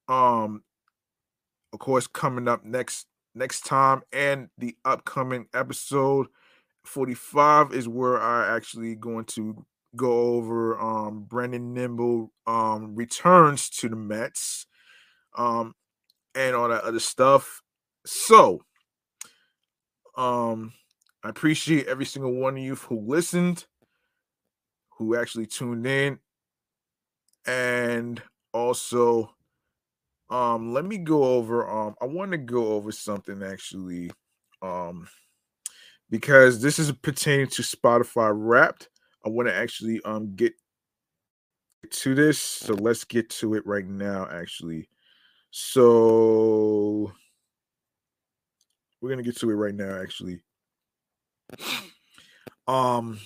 Um, of course, coming up next next time and the upcoming episode 45 is where I actually going to go over um Brandon Nimmo um returns to the Mets um and all that other stuff. So um I appreciate every single one of you who listened, who actually tuned in, and also um let me go over um I want to go over something actually um because this is pertaining to Spotify Wrapped. I want to actually um get to this, so let's get to it right now actually. So we're going to get to it right now actually. Um,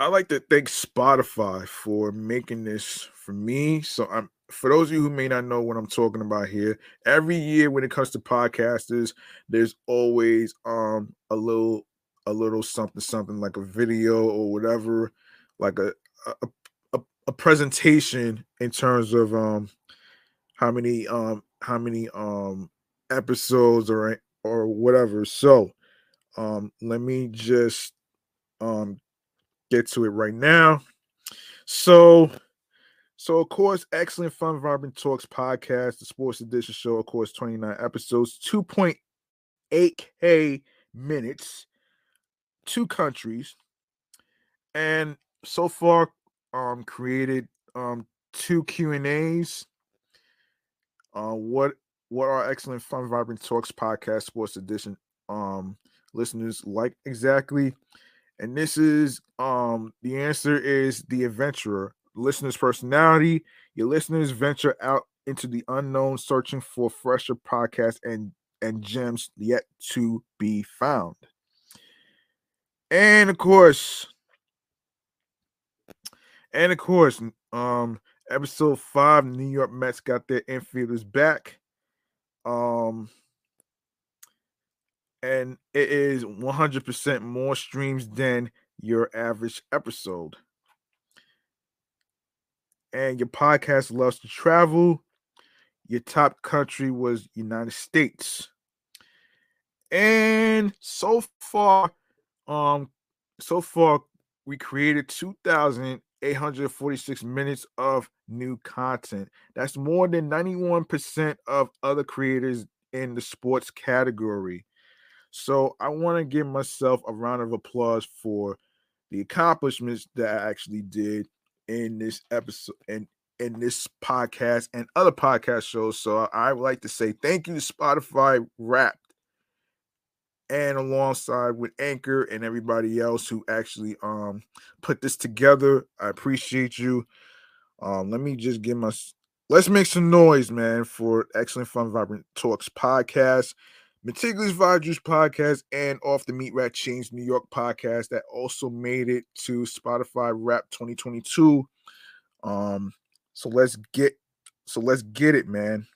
I like to thank Spotify for making this for me. So I'm for those of you who may not know what I'm talking about here, every year when it comes to podcasters, there's always um a little a little something something like a video or whatever, like a a, a, a presentation in terms of um how many um how many um episodes or or whatever. So um, let me just um get to it right now. So, so of course, excellent fun, vibrant talks podcast, the sports edition show, of course, 29 episodes, 2.8k minutes, two countries, and so far, um, created um two Q and A's. Uh, what what are excellent fun, vibrant talks podcast, sports edition um listeners like exactly? And this is um the answer is the adventurer, listener's personality. Your listeners venture out into the unknown searching for fresher podcasts and and gems yet to be found. And of course, and of course, um, episode five, New York Mets got their infielders back. Um, and it is 100% more streams than your average episode. And your podcast loves to travel. Your top country was United States. And so far, um, so far we created 2,846 minutes of new content. That's more than 91% of other creators in the sports category. So I want to give myself a round of applause for the accomplishments that I actually did in this episode and in this podcast and other podcast shows. So I would like to say thank you to Spotify Wrapped and alongside with Anchor and everybody else who actually um put this together. I appreciate you. Um, let me just give my let's make some noise, man, for Excellent Fun Vibrant Talks podcast, Meticulous Vibe Juice podcast, and Off the Meat Rat Chains New York podcast that also made it to Spotify Rap 2022. Um, so let's get so let's get it, man.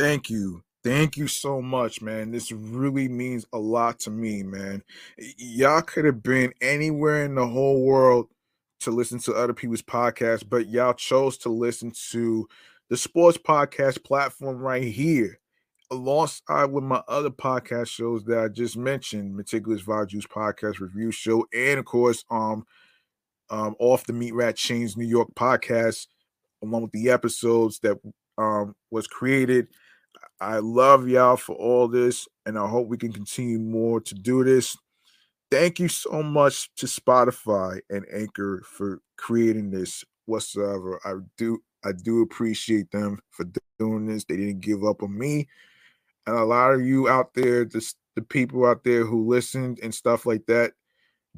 Thank you. Thank you so much, man. This really means a lot to me, man. Y'all could have been anywhere in the whole world to listen to other people's podcasts, but y'all chose to listen to the sports podcast platform right here, alongside with my other podcast shows that I just mentioned, Meticulous Juice Podcast Review Show, and of course, um, um, Off the Meat Rat Chains New York podcast, along with the episodes that um was created I love y'all for all this, and I hope we can continue more to do this. Thank you so much to Spotify and Anchor for creating this whatsoever. I do I do appreciate them for doing this. They didn't give up on me. And a lot of you out there, just the people out there who listened and stuff like that,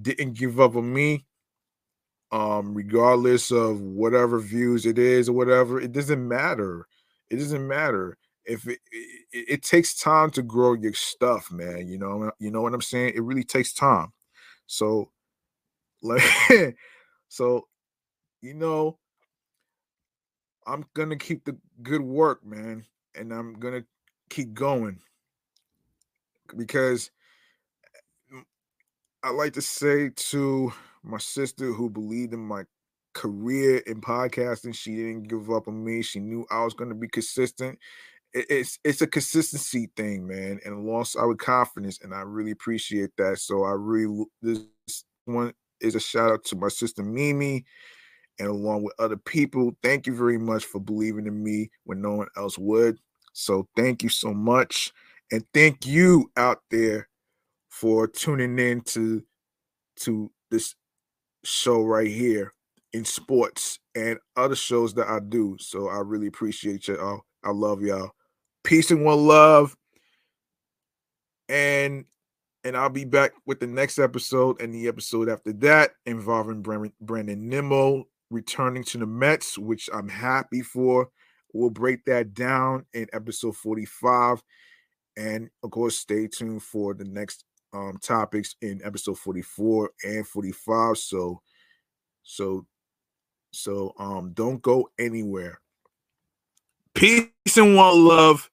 didn't give up on me. Um, regardless of whatever views it is or whatever, it doesn't matter. It doesn't matter if it, it, it, takes time to grow your stuff, man. You know, you know what I'm saying. It really takes time. So, like, so, you know, I'm gonna keep the good work, man, and I'm gonna keep going because mm, I like to say to my sister who believed in my career in podcasting, she didn't give up on me. She knew I was going to be consistent it's it's a consistency thing, man, and alongside with confidence, and I really appreciate that. So I really this one is a shout out to my sister Mimi, and along with other people. Thank you very much for believing in me when no one else would. So thank you so much, and thank you out there for tuning in to to this show right here in sports and other shows that I do. So I really appreciate y'all. I love y'all. Peace and one love. And and I'll be back with the next episode and the episode after that involving Brandon Nimmo returning to the Mets, which I'm happy for. We'll break that down in episode 45. And of course, stay tuned for the next um, topics in episode 44 and 45. So, so, so um, don't go anywhere. Peace and one love.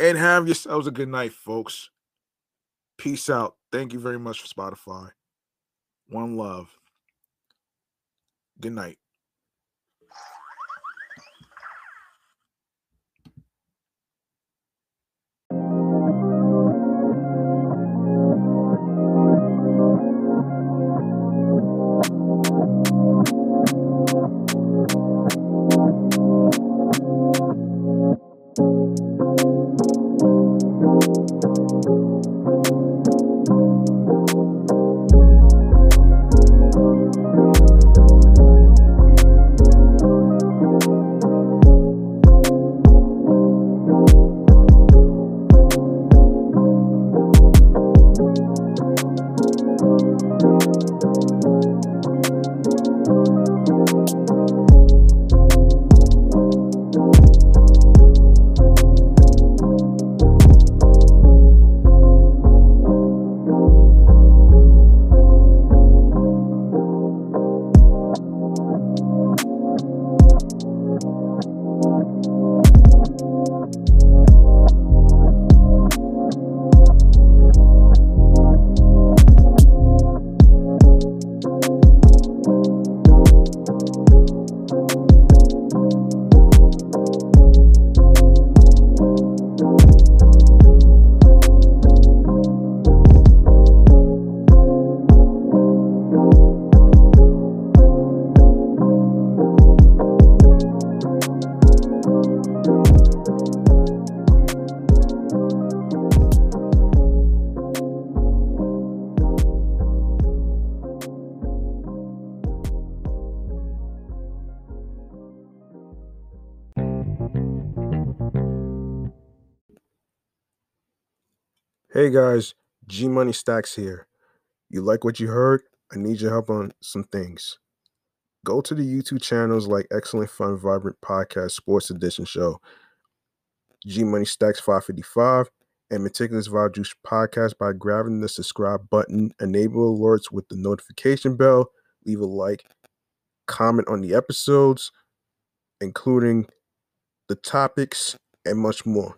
And have yourselves a good night, folks. Peace out. Thank you very much for Spotify. One love. Good night. Hey guys, G Money Stacks here. You like what you heard? I need your help on some things. Go to the YouTube channels like Excellent Fun Vibrant Podcast Sports Edition Show, G Money Stacks 555, and Meticulous Vibe Juice Podcast by grabbing the subscribe button, enable alerts with the notification bell, leave a like, comment on the episodes, including the topics, and much more.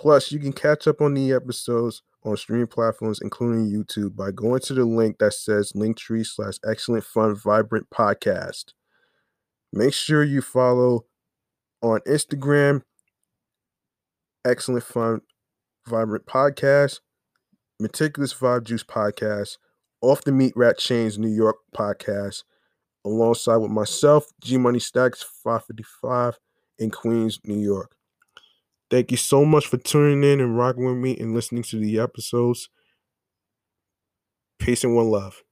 Plus, you can catch up on the episodes on streaming platforms, including YouTube, by going to the link that says Linktree slash Excellent Fun Vibrant Podcast. Make sure you follow on Instagram, Excellent Fun Vibrant Podcast, Meticulous Vibe Juice Podcast, Off the Meat Rat Chains New York Podcast, alongside with myself, G Money Stacks 555 in Queens, New York. Thank you so much for tuning in and rocking with me and listening to the episodes. Peace and one love.